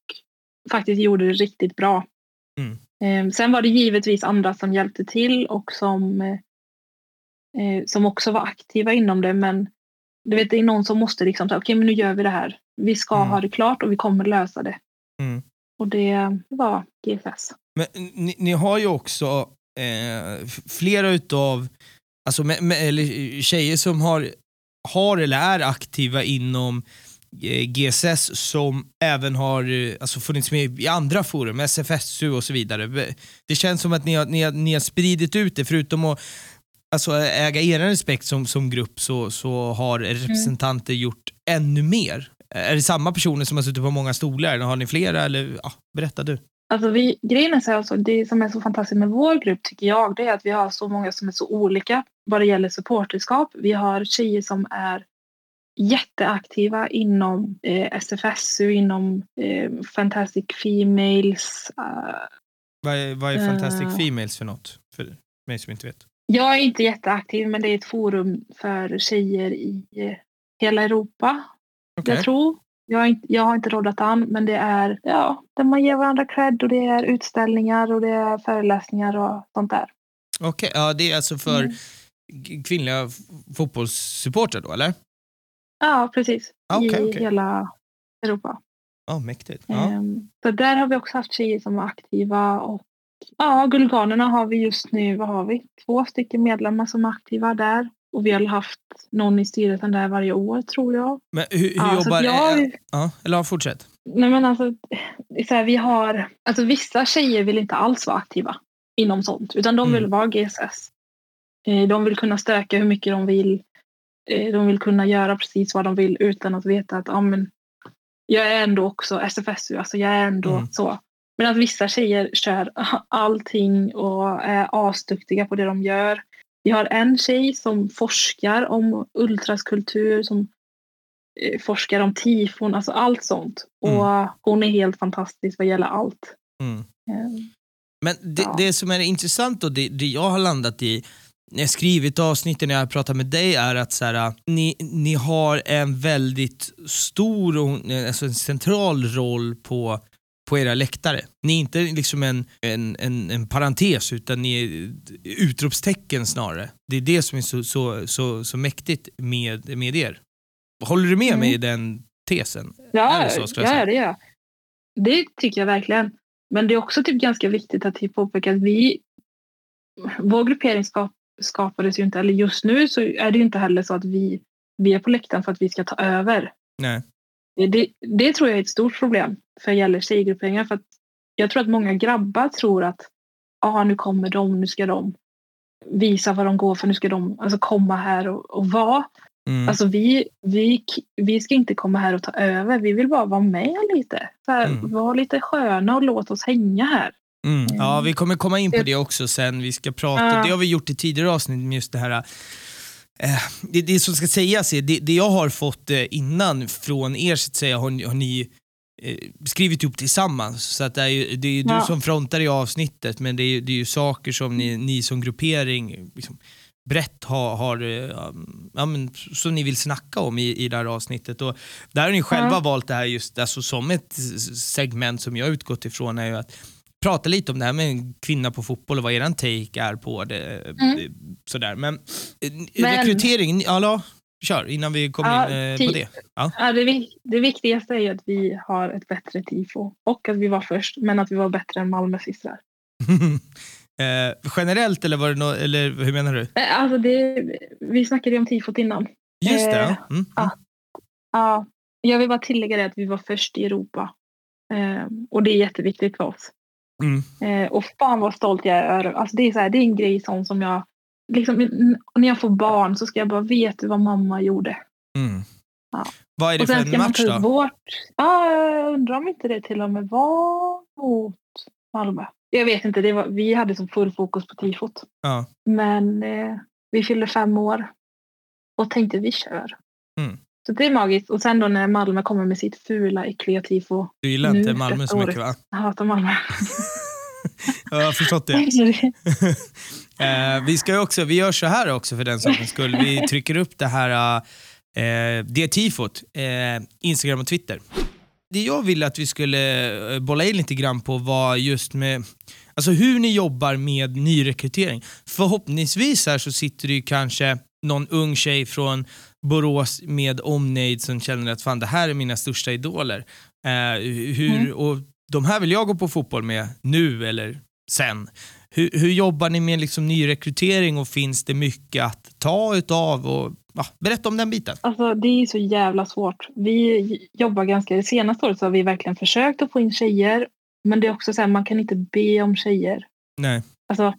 faktiskt gjorde det riktigt bra. Mm. Eh, Sen var det givetvis andra som hjälpte till och som, eh, eh, som också var aktiva inom det. Men du vet, det är någon som måste liksom säga okej men nu gör vi det här. Vi ska Mm. ha det klart och vi kommer lösa det. Mm. Och det var GFS. Men ni, ni har ju också eh, flera utav alltså, med, med, eller, tjejer som har, har eller är aktiva inom eh, GSS som även har eh, alltså, funnits med i andra forum, SFSU och så vidare. Det känns som att ni har, ni har, ni har spridit ut det, förutom att alltså, äga er respekt som, som grupp så, så har representanter mm. gjort ännu mer. Är det samma personer som har suttit på många stolar? Har ni flera? Eller, ja, berätta du. Alltså vi, grejen är så här, alltså, det som är så fantastiskt med vår grupp tycker jag, det är att vi har så många som är så olika vad det gäller supporterskap. Vi har tjejer som är jätteaktiva inom eh, SFSU, inom eh, Fantastic Females. Uh, vad, är, vad är Fantastic uh, Females för något? För mig som inte vet. Jag är inte jätteaktiv men det är ett forum för tjejer i eh, hela Europa. Okay. Jag tror. Jag har, inte, jag har inte roddat an, men det är ja, där man ger varandra cred och det är utställningar och det är föreläsningar och sånt där. Okej, okay, ja det är alltså för mm. kvinnliga fotbollssupportrar då eller? Ja, precis. Okay, I hela Europa. Ja, oh, mäktigt. Ja. Um, så där har vi också haft tjejer som är aktiva och ja, Guldganerna har vi just nu, vad har vi? Två stycken medlemmar som är aktiva där. Och vi har haft någon i styrelsen där varje år tror jag. Men hur, hur ja, jobbar... Jag, ja, eller fortsätt. Nej men alltså, så här, vi har, alltså vissa tjejer vill inte alls vara aktiva inom sånt. Utan de vill mm. vara GSS. Eh, de vill kunna stöka hur mycket de vill. Eh, de vill kunna göra precis vad de vill utan att veta att ah, men, jag är ändå också SFSU, alltså jag är ändå mm. så. Men att vissa tjejer kör allting och är asduktiga på det de gör. Vi har en tjej som forskar om ultraskultur, som eh, forskar om tifon, alltså allt sånt. Mm. Och hon är helt fantastisk vad gäller allt. Mm. Um, Men det, ja. det, som är intressant och det, det jag har landat i när jag skrivit avsnitten när jag pratat med dig är att så här, ni, ni har en väldigt stor och alltså en central roll på på era läktare. Ni är inte liksom en, en, en, en parentes utan ni är utropstecken snarare. Det är det som är så, så, så, så mäktigt med, med er. Håller du med mm. mig i den tesen? Ja, så, ja det gör jag. Det tycker jag verkligen. Men det är också typ ganska viktigt att påpeka att vi, vår gruppering skap, skapades ju inte, eller just nu så är det ju inte heller så att vi, vi är på läktaren för att vi ska ta över. Nej. Det, det tror jag är ett stort problem för gäller tjejgrupperingar. För att jag tror att många grabbar tror att ah, nu kommer de, nu ska de visa vad de går för, nu ska de alltså, komma här och, och vara. Mm. Alltså vi, vi, vi ska inte komma här och ta över, vi vill bara vara med lite. Så här, mm. Var lite sköna och låt oss hänga här. Mm. Ja, vi kommer komma in på det också sen. Vi ska prata, det har vi gjort i tidigare avsnitt med just det här det, det som ska sägas är, det, det jag har fått eh, innan från er så att säga har, har ni eh, skrivit ihop tillsammans. Så att det är, ju, det är ja. du som frontar i avsnittet men det är, det är ju saker som ni, ni som gruppering liksom, brett har, har ja, men, som ni vill snacka om i, i det här avsnittet. Och där har ni själva ja. valt det här just alltså, som ett segment som jag utgått ifrån är ju att prata lite om det här med en kvinna på fotboll och vad er take är på det. Mm. Sådär. Men, eh, Men rekrytering, ja, kör innan vi kommer ja, in eh, på det. Ja. ja det, det, viktigaste är att vi har ett bättre tifo och att vi var först, men att vi var bättre än Malmö systrar. eh, generellt eller, var det no eller hur menar du? Eh, alltså det, vi snackade ju om tifot innan. Just det. Eh, mm. ja. ja. Jag vill bara tillägga det att vi var först i Europa. Eh, och det är jätteviktigt för oss. Mm. Eh, och fan vad stolt jag är. Alltså det, är så här, det är en grej sån som jag... Liksom, när jag får barn så ska jag bara veta vad mamma gjorde. Mm. Ja. Vad är det för en match då? Bort, ja, jag undrar om inte det till och med var mot Malmö. Jag vet inte, det var, vi hade som full fokus på tifot. Ja. Men eh, vi fyllde fem år och tänkte vi kör. Mm. Så det är magiskt. Och sen då när Malmö kommer med sitt fula, äckliga tifo. Du gillar inte Malmö så mycket va? Jag hatar Malmö. jag har förstått det. eh, vi, ska också, vi gör så här också för den sakens skull. Vi trycker upp det här eh, det tifot, eh, Instagram och Twitter. Det jag ville att vi skulle eh, bolla in lite grann på var just med Alltså hur ni jobbar med nyrekrytering. Förhoppningsvis här så sitter det ju kanske någon ung tjej från Borås med omnejd som känner att fan det här är mina största idoler. Eh, hur, mm. och de här vill jag gå på fotboll med nu eller sen. Hur, hur jobbar ni med liksom nyrekrytering och finns det mycket att ta utav och ja, berätta om den biten. Alltså det är så jävla svårt. Vi jobbar ganska, det senaste året så har vi verkligen försökt att få in tjejer. Men det är också så här, man kan inte be om tjejer. Nej. Alltså,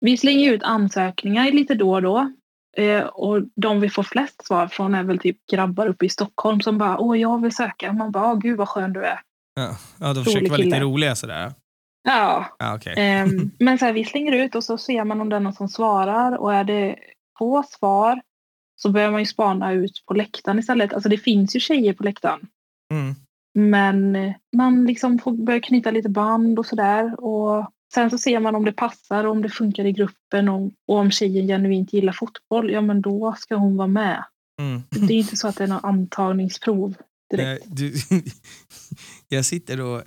vi slänger ut ansökningar lite då och då. Eh, och de vi får flest svar från är väl typ grabbar uppe i Stockholm som bara åh jag vill söka. Man bara åh gud vad skön du är. Ja, ja de försöker vara lite roliga sådär. Ja. ja okay. eh, men så här, vi slänger ut och så ser man om det är någon som svarar och är det få svar så börjar man ju spana ut på läktaren istället. Alltså det finns ju tjejer på läktaren. Mm. Men man liksom får börja knyta lite band och sådär. Och sen så ser man om det passar och om det funkar i gruppen och, och om tjejen genuint gillar fotboll, ja men då ska hon vara med. Mm. Det är inte så att det är något antagningsprov direkt. Nej, du, jag sitter och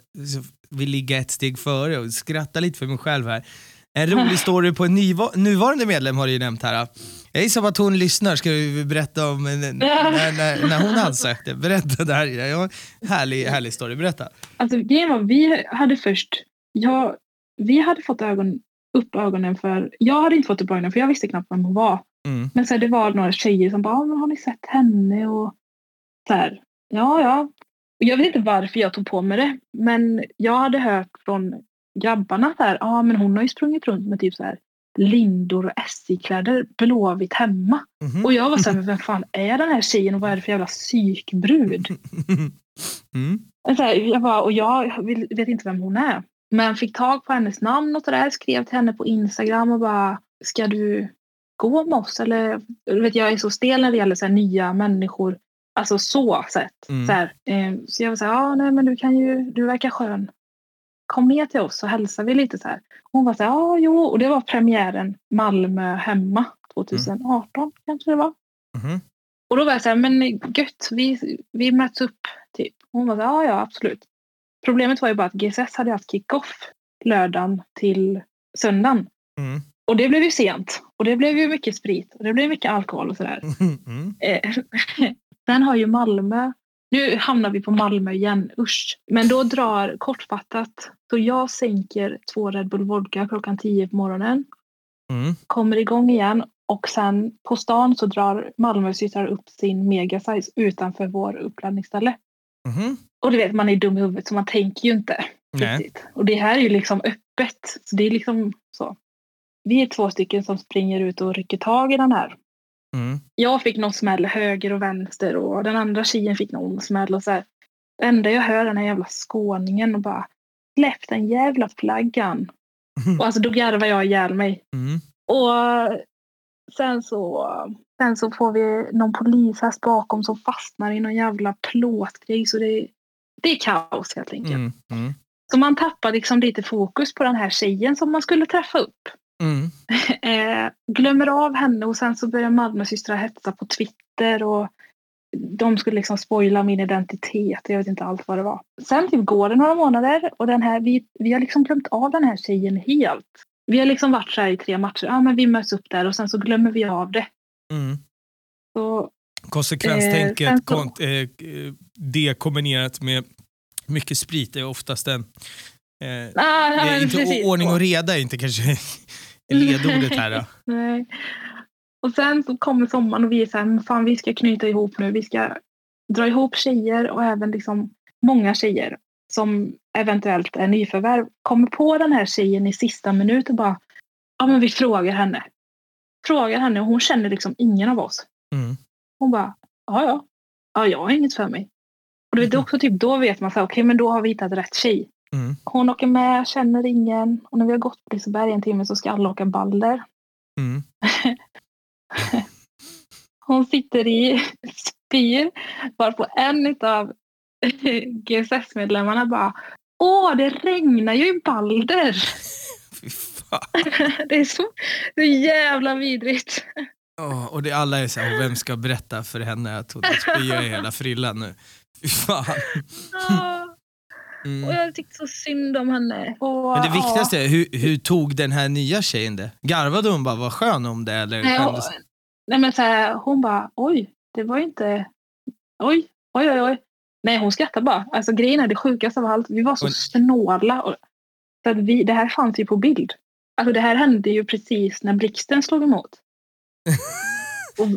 vill ligga ett steg före och skrattar lite för mig själv här. En rolig story på en nuvarande medlem har du ju nämnt här. Jag gissar på att hon lyssnar, ska vi berätta om när, när, när hon ansökte. Berätta där. Ja, härlig, härlig story, berätta. Alltså grejen var, vi hade först, jag, vi hade fått ögon, upp ögonen för, jag hade inte fått upp ögonen för jag visste knappt vem hon var. Mm. Men så det var några tjejer som bara, har ni sett henne? Och så här, ja, ja. Jag vet inte varför jag tog på mig det, men jag hade hört från grabbarna så här, ja men hon har ju sprungit runt med typ så här lindor och SJ-kläder blåvitt hemma. Mm -hmm. Och jag var så här, vem fan är den här tjejen och vad är det för jävla psykbrud? mm. Så här, jag bara, och jag vet inte vem hon är. Men fick tag på hennes namn och sådär, skrev till henne på Instagram och bara, ska du gå med oss? Eller, vet, jag är så stel när det gäller så här, nya människor. Alltså så sett. Mm. Så, här, eh, så jag var så här, ja nej men du kan ju, du verkar skön kom ner till oss så hälsade vi lite så här. Hon var så här, ja jo, och det var premiären Malmö hemma 2018 mm. kanske det var. Mm. Och då var jag så här, men gött, vi, vi möts upp typ. Hon var så här, ja ja absolut. Problemet var ju bara att GSS hade haft kick-off lördagen till söndagen. Mm. Och det blev ju sent. Och det blev ju mycket sprit och det blev mycket alkohol och sådär. Mm. Sen har ju Malmö nu hamnar vi på Malmö igen, usch. Men då drar kortfattat, så jag sänker två Red Bull Vodka klockan tio på morgonen. Mm. Kommer igång igen och sen på stan så drar Malmösystrar upp sin megasize utanför vår uppladdningsställe. Mm. Och du vet, man är dum i huvudet så man tänker ju inte Nej. riktigt. Och det här är ju liksom öppet. Så det är liksom så. Vi är två stycken som springer ut och rycker tag i den här. Mm. Jag fick någon smäll höger och vänster och den andra tjejen fick någon smäll. Och så här. Det enda jag hör är den här jävla skåningen och bara släpp den jävla flaggan. Mm. Och alltså då garvar jag ihjäl mig. Mm. Och sen så, sen så får vi någon polishäst bakom som fastnar i någon jävla plåtgrej. Så det, det är kaos helt enkelt. Mm. Mm. Så man tappar liksom lite fokus på den här tjejen som man skulle träffa upp. Mm. Eh, glömmer av henne och sen så börjar Malmösystrar hetsa på Twitter och de skulle liksom spoila min identitet. Jag vet inte allt vad det var. Sen typ går det några månader och den här, vi, vi har liksom glömt av den här tjejen helt. Vi har liksom varit så här i tre matcher. Ja, men vi möts upp där och sen så glömmer vi av det. Mm. Så, Konsekvenstänket, Eh, kont- eh, eh, det kombinerat med mycket sprit är oftast en... Eh, ah, inte, ordning och reda är inte kanske ledordet här. Då. Nej. Och sen så kommer sommaren och vi är så här, "Men fan vi ska knyta ihop nu. Vi ska dra ihop tjejer och även liksom många tjejer som eventuellt är nyförvärv. Kommer på den här tjejen i sista minut och bara, ja men vi frågar henne. Frågar henne och hon känner liksom ingen av oss. Mm. Hon bara, ja ja, ja jag har inget för mig. Och du vet, också typ då vet man så okej men då har vi hittat rätt tjej. Mm. Hon åker med, känner ingen. Och när vi har gått på Liseberg en timme så ska alla åka Balder. Mm. Hon sitter i spyr varpå en av GSS-medlemmarna bara Åh, det regnar ju i Balder. Det är så, så jävla vidrigt. Åh, och det alla är såhär, vem ska berätta för henne att hon spyr i hela frillan nu? Fy fan. Ah, Och Mm. jag tyckte så synd om henne. Och, Men det viktigaste är, hur, hur tog den här nya tjejen det? Garvade hon bara, var skön om det eller Nej, och, skämdes? nej men så här, hon bara oj, det var ju inte... Oj, oj, oj, oj. Nej, hon skrattade bara. Alltså grejen är det sjukaste av allt. Vi var så Och- snåla. Och, så att vi, det här fanns ju på bild. Alltså det här hände ju precis när blixten slog emot. Och,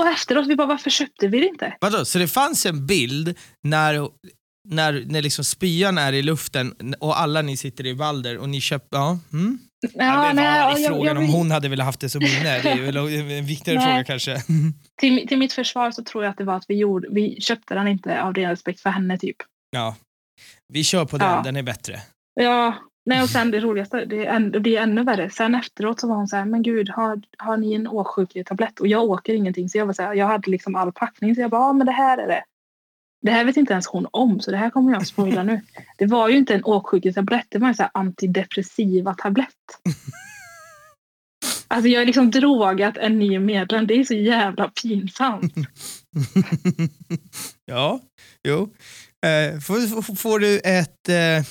Och efteråt, vi bara varför köpte vi det inte? Vadå, så det fanns en bild när, när, när liksom spyan är i luften och alla ni sitter i Valder och ni köper, ja. Mm. Ja, Ja, det nej, var jag- i jag- frågan jag- om hon hade velat haft det som minne. Det är väl en viktigare Nej. fråga kanske. till, till mitt försvar så tror jag att det var att vi, gjorde, vi köpte den inte av ren respekt för henne typ. Ja. Vi kör på den, Ja. den är bättre. Ja, nej och sen det roligaste, det är, det blir ännu värre. Sen efteråt så var hon så här, men gud, har, har ni en åksjuketablett? Och jag åker ingenting. Så jag var så här, jag hade liksom all packning. Så jag bara, ja men det här är det. Det här vet inte ens hon om, så det här kommer jag att spoila nu. Det var ju inte en åksjuketablett, det var en så här antidepressiva tablett. Alltså jag har liksom drogat en ny medlem, det är så jävla pinsamt. ja, jo. Eh, får, får- får du ett, eh,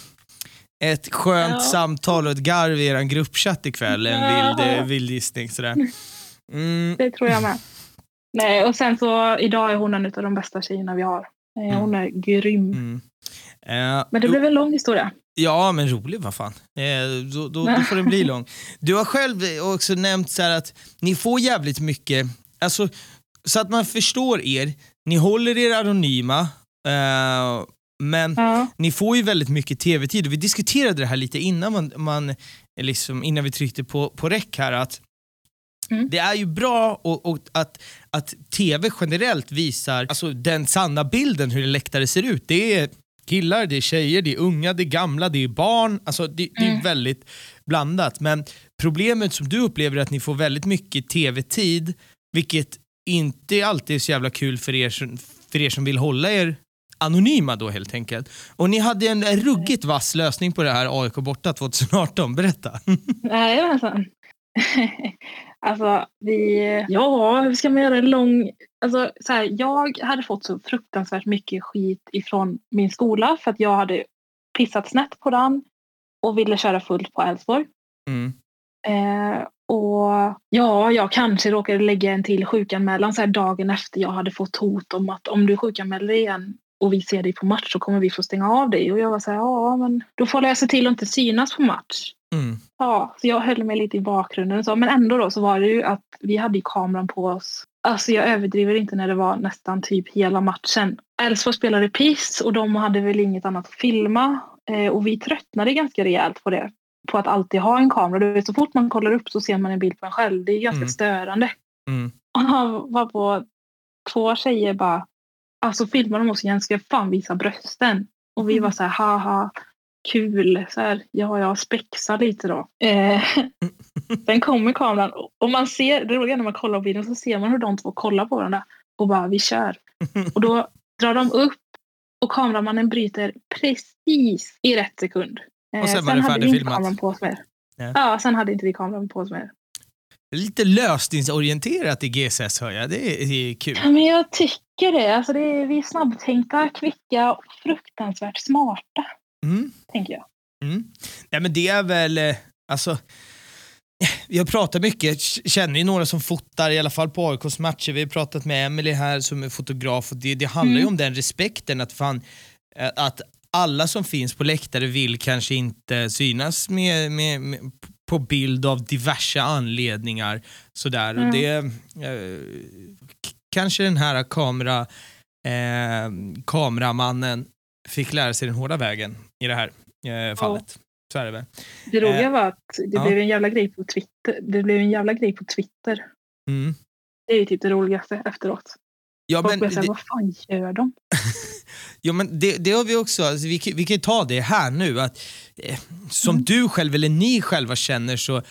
ett skönt Ja. samtal och ett garv i er gruppchatt ikväll? En Ja. vild, eh, vild gissning sådär. Mm, Det tror jag med. Nej, och sen så idag är hon en av de bästa tjejerna vi har. Eh, Hon är grym. mm. Eh, Men det blev en lång historia. Ja, men rolig, vad fan. Eh, då, då, då får den bli lång. Du har själv också nämnt så att ni får jävligt mycket, alltså, så att man förstår er, ni håller er anonyma, eh, men Ja. ni får ju väldigt mycket tv-tid. Och Vi diskuterade det här lite innan, man, man, liksom, innan vi tryckte på, på räck här, att Mm. det är ju bra och, och att, att tv generellt visar alltså, den sanna bilden hur en läktare ser ut. Det är killar, det är tjejer, det är unga, det är gamla, det är barn. Alltså, det, det är Mm. väldigt blandat. Men problemet som du upplever är att ni får väldigt mycket tv-tid, vilket inte alltid är så jävla kul för er, för er som vill hålla er anonyma då helt enkelt. Och ni hade en ruggigt vass lösning på det här AIK borta 2018, berätta. Jajamensan. alltså, vi... Ja, hur ska man göra en lång... Alltså, så här, jag hade fått så fruktansvärt mycket skit ifrån min skola för att jag hade pissat snett på den och ville köra fullt på Älvsborg. Mm. Eh, och ja, jag kanske råkade lägga en till sjukanmälan så här dagen efter jag hade fått hot om att om du sjukanmäler igen och vi ser dig på match så kommer vi få stänga av dig. Och jag var så här, ja men då får jag se till att inte synas på match. Mm. Ja, så jag höll mig lite i bakgrunden så. Men ändå då så var det ju att vi hade ju kameran på oss. Alltså jag överdriver inte när det var nästan typ hela matchen. Elfsborg spelade piss och de hade väl inget annat att filma. Eh, och vi tröttnade ganska rejält på det. På att alltid ha en kamera. Du vet, så fort man kollar upp så ser man en bild på en själv. Det är ganska Mm. störande. Mm. Och var på två tjejer bara. Alltså filmar de oss igen ska jag fan visa brösten. Och vi var så här haha kul. Så här, ja jag spexar lite då. Eh, sen kommer kameran och man ser, det roliga när man kollar på videon så ser man hur de två kollar på varandra och bara vi kör. Och då drar de upp och kameramannen bryter precis i rätt sekund. Eh, Och sen var det hade vi inte färdigfilmat. på oss mer. Ja. Ja, sen hade inte vi kameran på oss mer. Lite lösningsorienterat i GSS hör jag, det är, det är kul. Ja, men jag tycker det. Alltså det är, vi är snabbtänkta, kvicka och fruktansvärt smarta, Mm. tänker jag. Mm. Nej men det är väl, eh, alltså, jag pratar mycket, känner ju några som fotar, i alla fall på AIKs matcher. Vi har pratat med Emily här som är fotograf och det, det handlar ju Mm. om den respekten att fan, eh, att alla som finns på läktare vill kanske inte synas med, med, med, på bild av diverse anledningar. Sådär. Och Mm. det, eh, kanske den här kamera, eh, kameramannen fick lära sig den hårda vägen i det här eh, fallet. Så är det väl. Det roliga Eh, var att det ja. blev en jävla grej på Twitter. Det blev en jävla grej på Twitter. Mm. Det är ju typ det roligaste efteråt. Ja, Folk men, säga, det, vad fan gör de? ja, men det, det har vi också, alltså, vi, kan- vi kan ju ta det här nu, att eh, som Mm. du själv eller ni själva känner så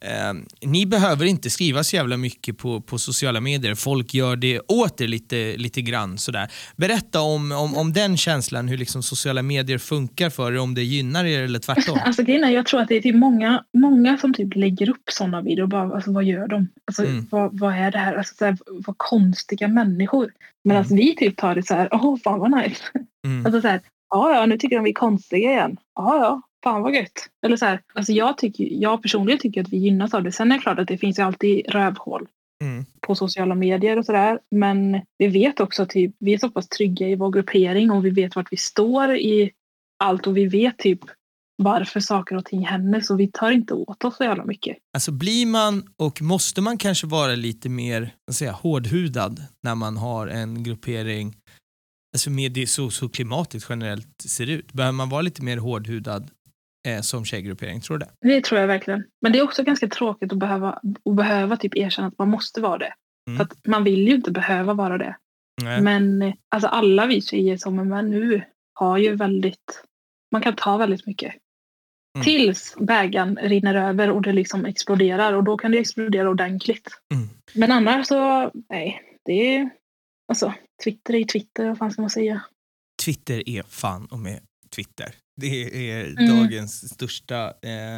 eh, ni behöver inte skriva så jävla mycket på, på sociala medier, folk gör det åt er lite, lite grann. Sådär. Berätta om, om, om den känslan, hur liksom sociala medier funkar för er, om det gynnar er eller tvärtom. Alltså grejen är, jag tror att det är typ många, många som typ lägger upp sådana videor och bara, alltså vad gör de? Alltså Mm. vad, vad är det här? Alltså så här, vad konstiga människor. Medan Mm. vi typ tar det så här, åh fan vad nice. Mm. Alltså så här, ja ja nu tycker de vi är konstiga igen. Ja ja, fan vad gött. Eller så här, alltså jag, tycker, jag personligen tycker att vi gynnas av det. Sen är det klart att det finns ju alltid rövhål Mm. på sociala medier och sådär. Men vi vet också att typ, vi är så pass trygga i vår gruppering och vi vet vart vi står i allt och vi vet typ varför saker och ting händer så vi tar inte åt oss så jävla mycket. Alltså blir man och måste man kanske vara lite mer vad säger, jag, hårdhudad när man har en gruppering, alltså med det så, så klimatet generellt ser ut? Behöver man vara lite mer hårdhudad eh, som tjejgruppering, tror du det? Det tror jag verkligen. Men det är också ganska tråkigt att behöva, att behöva typ erkänna att man måste vara det. Mm. För att man vill ju inte behöva vara det. Nej. Men eh, alltså alla vi tjejer som är med nu har ju väldigt, man kan ta väldigt mycket. Mm. Tills bägaren rinner över och det liksom exploderar och då kan det explodera ordentligt. Mm. Men annars så, nej, det är alltså Twitter är Twitter, vad fan ska man säga? Twitter är fan och med Twitter. Det är Mm. dagens största eh,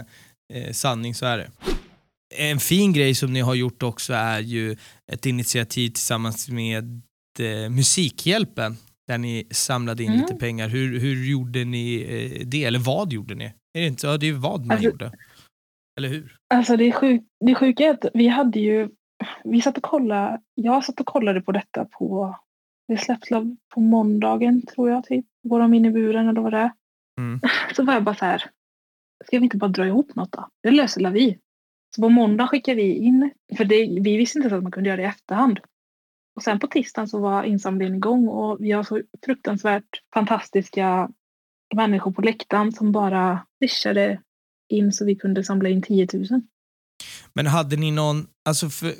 eh, sanning, så är det. En fin grej som ni har gjort också är ju ett initiativ tillsammans med eh, Musikhjälpen där ni samlade in Mm. lite pengar. Hur, hur gjorde ni eh, det? Eller vad gjorde ni? Är det inte? Ja, det är vad man Alltså- gjorde. Eller hur? Alltså det, sjuk, det sjuka är att vi hade ju, vi satt och kollade, jag satt och kollade på detta på, det släpptes på måndagen tror jag typ, går de in i buren eller vad det är. Mm. Så var jag bara så här, ska vi inte bara dra ihop något då? Det löser la vi. Så på måndag skickade vi in, för det, vi visste inte att man kunde göra det i efterhand. Och sen på tisdagen så var insamlingen igång och vi har så fruktansvärt fantastiska människor på läktaren som bara swishade in så vi kunde samla in 10 000. Men hade ni någon, alltså för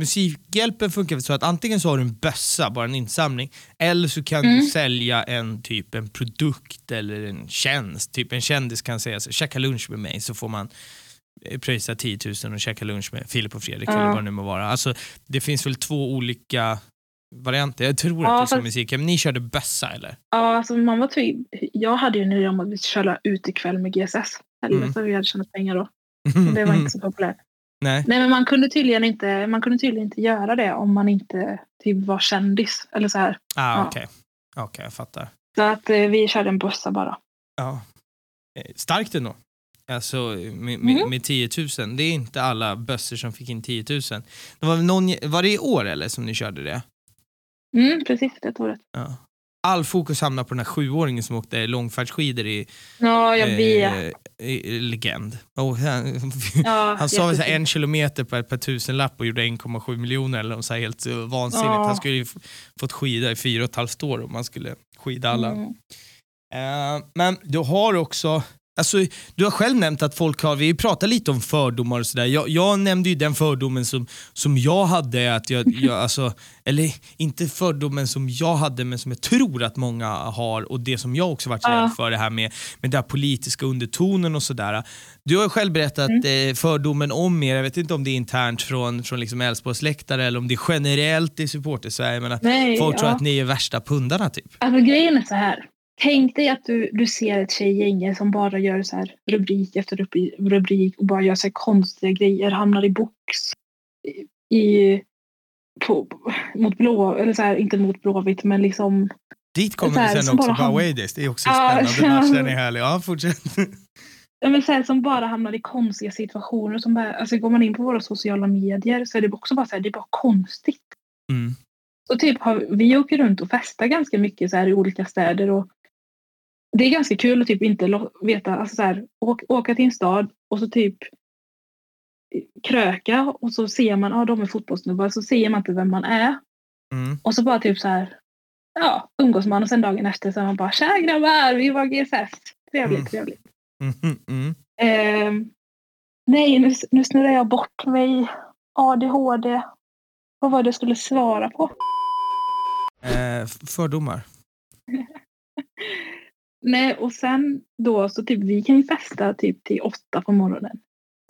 Musikhjälpen funkar så att antingen så har du en bössa, bara en insamling, eller så kan du Mm. sälja en typ en produkt eller en tjänst. Typ en kändis kan säga så, käka lunch med mig så får man eh, pröjsa 10 000 och käka lunch med Filip och Fredrik Ja. eller vad det nu må vara. Alltså, det finns väl två olika varianter. Jag tror Ja, att det är som fast- musikhjälp. Ni körde bössa eller? Ja, alltså var typ, jag hade ju en idé om att vi skulle köra ut ikväll med GSS. Helvete Mm. vi hade tjänat pengar då. Det var inte så populärt. Nej. Nej men man kunde tydligen inte, man kunde tydligen inte göra det om man inte typ var kändis. Eller så här. Ah, Ja. Okej, Okej, jag fattar. Så att eh, vi körde en bössa bara. Ja. Eh, Starkt ändå. Alltså med, med, Mhm. med 10 000. Det är inte alla bössor som fick in 10 000. Det var, någon, var det i år eller som ni körde det? Mm, precis, det året. Ja. All fokus hamnar på den här sjuåringen som åkte långfärdsskidor i, Ja, jag vet. eh, i, Legend. Och han Ja, han sa så en kilometer per, per tusenlapp och gjorde 1,7 miljoner eller så här helt uh, vansinnigt. Ja. Han skulle ju fått skida i fyra och ett halvt år om man skulle skida alla. Mm. Eh, men du har också, alltså, du har själv nämnt att folk har, vi pratar lite om fördomar och sådär. Jag, jag nämnde ju den fördomen som, som jag hade, att jag, jag, alltså, eller inte fördomen som jag hade men som jag tror att många har och det som jag också varit rädd för det här med, med den här politiska undertonen och sådär. Du har själv berättat Mm. eh, fördomen om er, jag vet inte om det är internt från, från liksom Älvsborgs läktare eller om det är generellt i supporter-Sverige, men att Nej, folk tror ja. att ni är värsta pundarna typ. Alltså grejen är så här. Tänk dig att du, du ser ett tjejgäng som bara gör så här rubrik efter rubrik, och bara gör så konstiga grejer, hamnar i box i, på, mot blå, eller så här, inte mot Blåvitt men liksom Dit kommer vi sen också bara days. Det är också Ja, spännande match, den är härlig. Ja, fortsätt. Men så här, som bara hamnar i konstiga situationer. Som bara, alltså går man in på våra sociala medier så är det också bara så här, det är bara konstigt. Mm. Så typ har, vi åker runt och festar ganska mycket så här, i olika städer. Och det är ganska kul att typ inte veta, alltså så här, åka, åka till en stad och så typ kröka och så ser man, ja de är fotbollssnubbar, så ser man inte vem man är. Mm. Och så bara typ så här, ja umgås man och sen dagen efter så är man bara, tja grabbar, vi var GSS. Trevligt, Mm. trevligt. Mm. Mm. Ehm, nej, nu, nu snurrar jag bort mig. ADHD. Vad var det jag skulle svara på? Eh, fördomar. Nej, och sen då så typ vi kan ju festa typ till åtta på morgonen.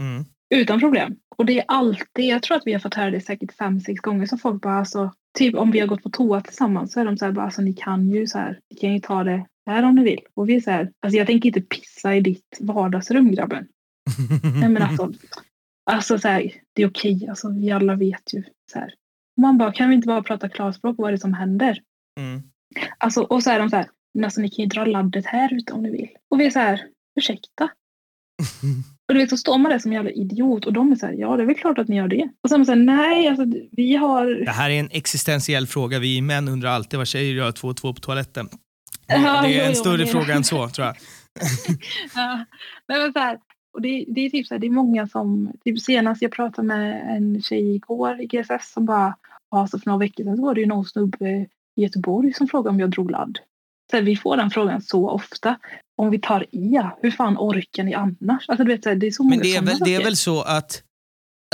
Mm. Utan problem. Och det är alltid, jag tror att vi har fått höra det säkert fem, sex gånger som folk bara alltså, typ om vi har gått på toa tillsammans så är de så här bara alltså ni kan ju så här, ni kan ju ta det här om ni vill. Och vi är så här, alltså jag tänker inte pissa i ditt vardagsrum grabben. Nej men alltså, alltså så här, det är okej, alltså vi alla vet ju så här. Man bara, kan vi inte bara prata klarspråk vad är det som händer? Mm. Alltså, och så är de så här, men alltså ni kan ju dra laddet här ute om ni vill. Och vi är så här, ursäkta? Och du vet, så står man där som en jävla idiot och de är så här, ja det är väl klart att ni gör det. Och man så här, nej alltså vi har... Det här är en existentiell fråga. Vi män undrar alltid vad tjejer gör två och två på toaletten. Det, Ja, det är en större fråga än så, tror jag. ja. men så här, och det, det är typ så här, det är många som, typ senast jag pratade med en tjej igår i GSS som bara, ja så för några veckor sedan så var det ju någon snubbe i Göteborg som frågade om jag drog ladd. Så vi får den frågan så ofta. Om vi tar i, hur fan orkar ni annars? Alltså, du vet, det är så Men det är, väl, det är väl så att,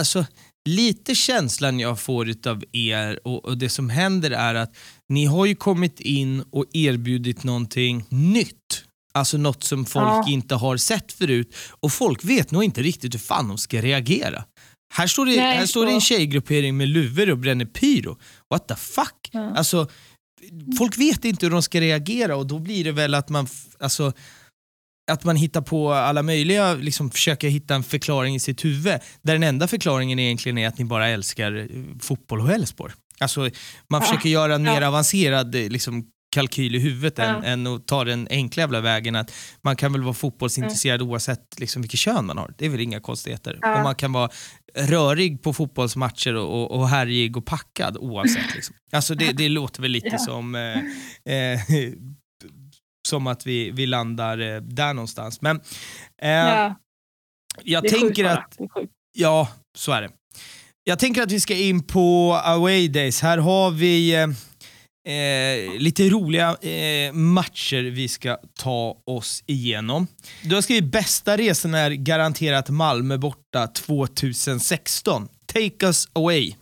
alltså lite känslan jag får av er och, och, det som händer är att ni har ju kommit in och erbjudit någonting nytt. Alltså något som folk ja. inte har sett förut och folk vet nog inte riktigt hur fan de ska reagera. Här står det, Nej, här står det en tjejgruppering med luvor och bränner pyro. What the fuck? Ja. Alltså, folk vet inte hur de ska reagera och då blir det väl att man, alltså, att man hittar på alla möjliga, liksom försöker hitta en förklaring i sitt huvud. Där den enda förklaringen egentligen är att ni bara älskar eh, fotboll och Elfsborg. Alltså, man försöker göra en mer avancerad eh, liksom, kalkyl i huvudet ja. än, än att ta den enkla jävla vägen att man kan väl vara fotbollsintresserad mm. oavsett liksom, vilket kön man har. Det är väl inga konstigheter. Ja. Och man kan vara rörig på fotbollsmatcher och, och, och härjig och packad oavsett. Liksom. Alltså det, det låter väl lite som eh, eh, som att vi, vi landar eh, där någonstans. Men eh, ja. jag tänker att... Ja, så är det. Jag tänker att vi ska in på away days. Här har vi eh, lite roliga eh, matcher vi ska ta oss igenom. Du har skrivit bästa resan är garanterat Malmö borta 2016. Take us away.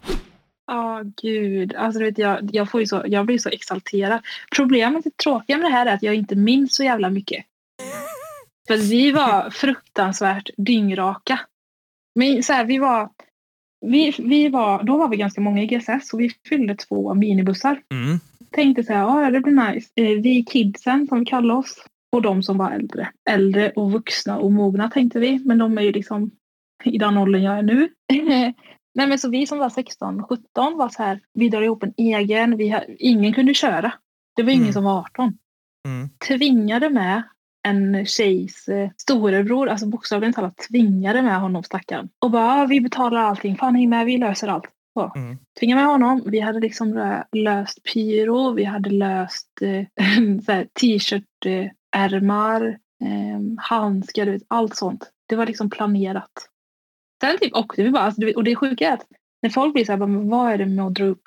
Ja, oh, gud. Alltså, vet, jag, jag, får så, jag blir så exalterad. Problemet, det tråkiga med det här är att jag inte minns så jävla mycket. För vi var fruktansvärt dyngraka. Men så här, vi var, vi, vi var, då var vi ganska många i GSS och vi fyllde två minibussar. Mm. Tänkte så här, ja det blir nice. Eh, vi kidsen som vi kallar oss och de som var äldre. Äldre och vuxna och mogna tänkte vi. Men de är ju liksom i den åldern jag är nu. Nej men så vi som var 16, 17 var så här, vi drar ihop en egen, vi har, ingen kunde köra. Det var ingen mm. som var 18. Mm. Tvingade med en tjejs eh, storebror, alltså bokstavligen talat tvingade med honom stackaren. Och bara, vi betalar allting, fan häng med, vi löser allt. Så. Mm. Tvingade med honom, vi hade liksom löst pyro, vi hade löst eh, t-shirt-ärmar, eh, handskar, allt sånt. Det var liksom planerat. Sen typ åkte vi bara, alltså, och det sjuka är att när folk blir så här, vad är det med att dra upp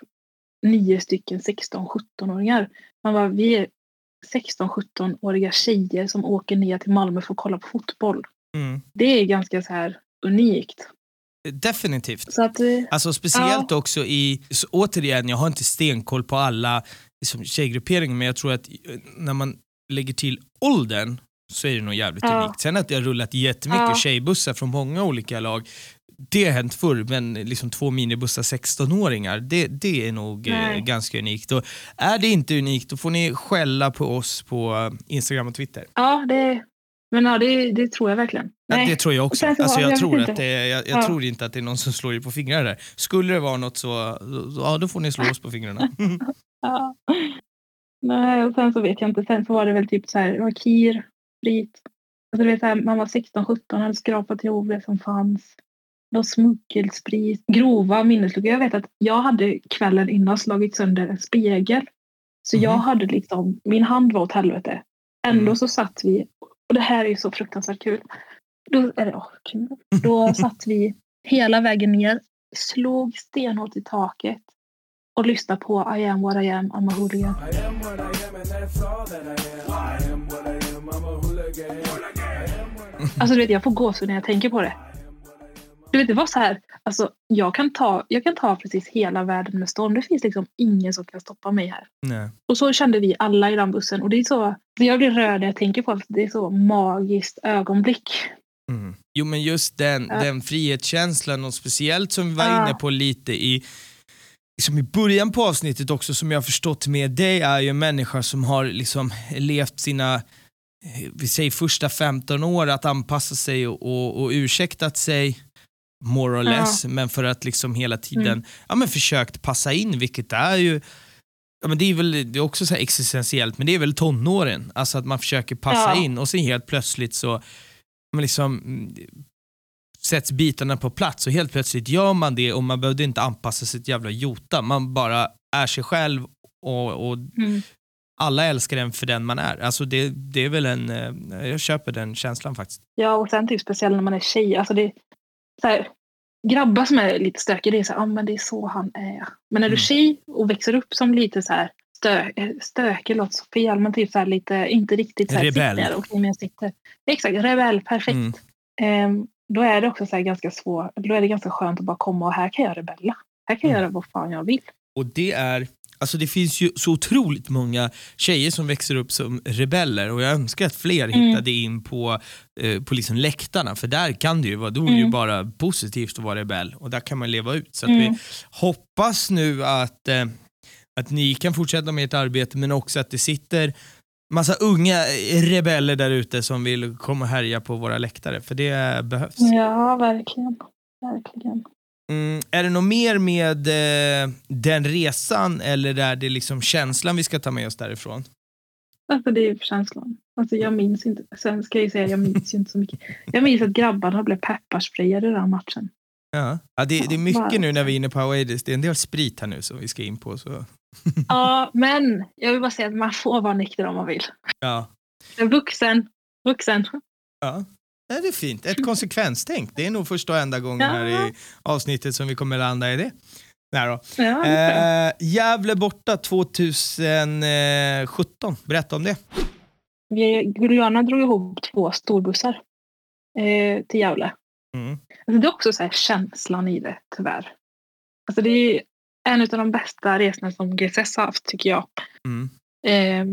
nio stycken 16-17-åringar? Man bara, vi är 16-17-åriga tjejer som åker ner till Malmö för att kolla på fotboll. Mm. Det är ganska så här unikt. Definitivt. Så att, alltså speciellt ja. också i, återigen, jag har inte stenkoll på alla liksom, tjejgrupperingar men jag tror att eh, när man lägger till åldern så är det nog jävligt ja. unikt. Sen att det har rullat jättemycket ja. tjejbussar från många olika lag, det har hänt förr, men liksom två minibussar 16-åringar, det, det är nog eh, ganska unikt. Och är det inte unikt, då får ni skälla på oss på eh, Instagram och Twitter. Ja, det, men ja, det, det tror jag verkligen. Ja, det tror jag också. Alltså, jag, jag, tror att det, jag, jag ja. tror inte att det är någon som slår er på fingrarna där. Skulle det vara något så, ja då får ni slå oss på fingrarna. ja. Nej, och sen så vet jag inte. Sen så var det väl typ så här, det var Kir, sprit. Alltså, du vet, här, man var 16-17 och hade skrapat ihop det som fanns. Någon smuggelsprit. Grova minnesluckor. Jag vet att jag hade kvällen innan slagit sönder en spegel. Så mm. jag hade liksom, min hand var åt helvete. Ändå mm. så satt vi, och det här är ju så fruktansvärt kul. Då, eller, åh, kul. Då satt vi hela vägen ner, slog stenhårt i taket och lyssnade på I am what I am, I'm a hooligan. Alltså du vet, jag får gåshud när jag tänker på det. Du vet, det var så här, alltså, jag, kan ta, jag kan ta precis hela världen med storm. Det finns liksom ingen som kan stoppa mig här. Nej. Och så kände vi alla i den bussen. Och det är så, jag blir rörd när jag tänker på det. Det är så magiskt ögonblick. Mm. Jo men just den, ja. den frihetskänslan och speciellt som vi var ja. inne på lite i liksom i början på avsnittet också som jag förstått med dig är ju en människa som har liksom levt sina Eh, vi säger första 15 år att anpassa sig och, och, och ursäktat sig more or less, ja. men för att liksom hela tiden mm. ja, men försökt passa in, vilket är ju Ja, men det är väl det är också så existentiellt, men det är väl tonåren. Alltså att man försöker passa ja. in och sen helt plötsligt så man liksom, sätts bitarna på plats och helt plötsligt gör man det och man behövde inte anpassa till jävla jota. Man bara är sig själv och, och mm alla älskar en för den man är. Alltså det, det är väl en, eh, jag köper den känslan faktiskt. Ja, och sen typ speciellt när man är tjej. Alltså det, så här, grabbar som är lite stökiga, det är så här, ah, men det är så han är. Men när du är Mm. tjej och växer upp som lite så här stö, eh, stökig, låter så fel, men typ så här lite, inte riktigt så här, Rebell. sitter, okej, men sitter. Exakt, rebell, perfekt. Mm. Ehm, då är det också så här ganska svårt, då är det ganska skönt att bara komma och här kan jag rebella. Här kan jag Mm. göra vad fan jag vill. Och det är, alltså det finns ju så otroligt många tjejer som växer upp som rebeller och jag önskar att fler Mm. hittade in på, eh, på liksom läktarna för där kan det ju vara, då är det ju Mm. bara positivt att vara rebell och där kan man leva ut. Så att Mm. vi hoppas nu att, eh, att ni kan fortsätta med ert arbete men också att det sitter massa unga rebeller där ute som vill komma och härja på våra läktare för det behövs. Ja, verkligen. Verkligen. Mm, är det något mer med eh, den resan eller är det liksom känslan vi ska ta med oss därifrån? Alltså det är ju känslan. Alltså jag minns inte. Sen ska jag ju säga, jag minns ju inte så mycket. Jag minns att grabbarna blev pepparsprayade i den matchen. Ja. Ja, det, det är mycket nu när vi är inne på Awaides. Det är en del sprit här nu som vi ska in på. Så. Ja, men jag vill bara säga att man får vara nykter om man vill. Ja. En vuxen, vuxen. Ja. Det är fint. Ett konsekvenstänk. Det är nog första och enda gången Ja. här i avsnittet som vi kommer landa i det. Nej då. Ja. Eh, Gävle borta 2017. Berätta om det. Vi, Guliana drog ihop två storbussar eh, till Gävle. Mm. Alltså det är också så här känslan i det, tyvärr. Alltså det är en av de bästa resorna som GSS har haft, tycker jag. Mm. Eh,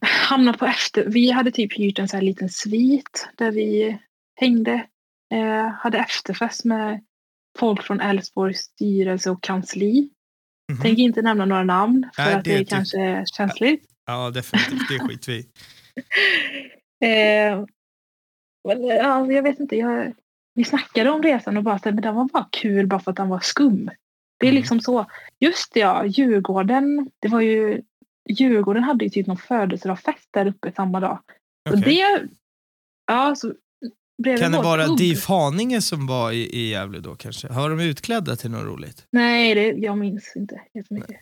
hamnade på efter. Vi hade typ hyrt en så här liten svit där vi hängde. Eh, hade efterfest med folk från Älvsborgs styrelse och kansli. Mhm. Tänker inte nämna några namn för Nej, att det är typ- kanske är känsligt. Ja, definitivt. Det skiter vi. Eh, men, ja, jag vet inte. Jag, vi snackade om resan och bara att den var bara kul bara för att den var skum. Det är Mm. liksom så. Just det, ja, Djurgården. Det var ju, Djurgården hade ju typ någon födelsedagsfest där uppe samma dag. Och Okej. det... Ja, så Kan det vara klubb. DIF Haninge som var i, i Gävle då kanske? Har de utklädda till något roligt? Nej, det, jag minns inte jättemycket.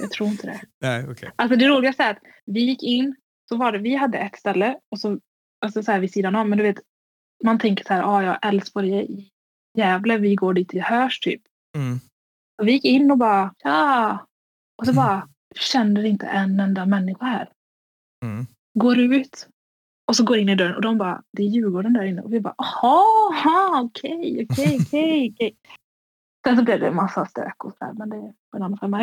Jag tror inte det. Nej, okej. Alltså det roligaste är att vi gick in, så var det, vi hade ett ställe och så, alltså så här vid sidan om, men du vet, man tänker så här, ah, ja, Älvsborg Gävle, vi går dit i hörs typ. Mm. Och vi gick in och bara, ja. Och så bara, känner inte en enda människa här. Mm. Går ut och så går in i dörren och de bara, det är Djurgården där inne. Och vi bara, aha, okej, okej, okej, okej. Sen så blev det en massa stök och så här, men det är en annan femma.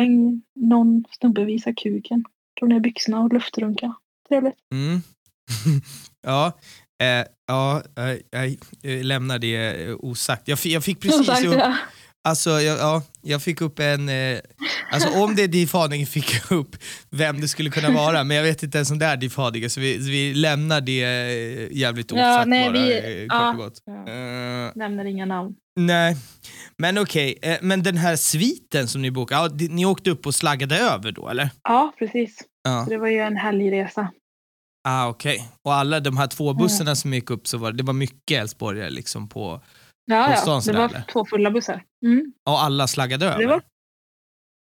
Någon snubbe visar kuken, drog ner byxorna och luftrunka. Trevligt. Mm. ja, eh, ja eh, jag, jag lämnar det eh, osagt. Jag, jag fick precis sagt, upp, ja. Alltså, jag, ja, jag fick upp en, eh, alltså om det är DIF Haninge fick jag upp vem det skulle kunna vara, men jag vet inte ens om det är DIF Haninge, så vi, vi lämnar det eh, jävligt osagt Ja, nej, bara, vi- eh, kort ja. och gott. Ja. Eh, Nämner inga namn. nej, men okej, eh, men den här sviten som ni bokade, ja, di- ni åkte upp och slaggade över då eller? Ja, precis. Ja. Så det var ju en helgresa. Ah, okej. Och alla de här två bussarna som gick upp, så var det var mycket Älvsborgare liksom på, Ja, ja. Det var eller? två fulla bussar. Mm. och alla slaggade över? Det var...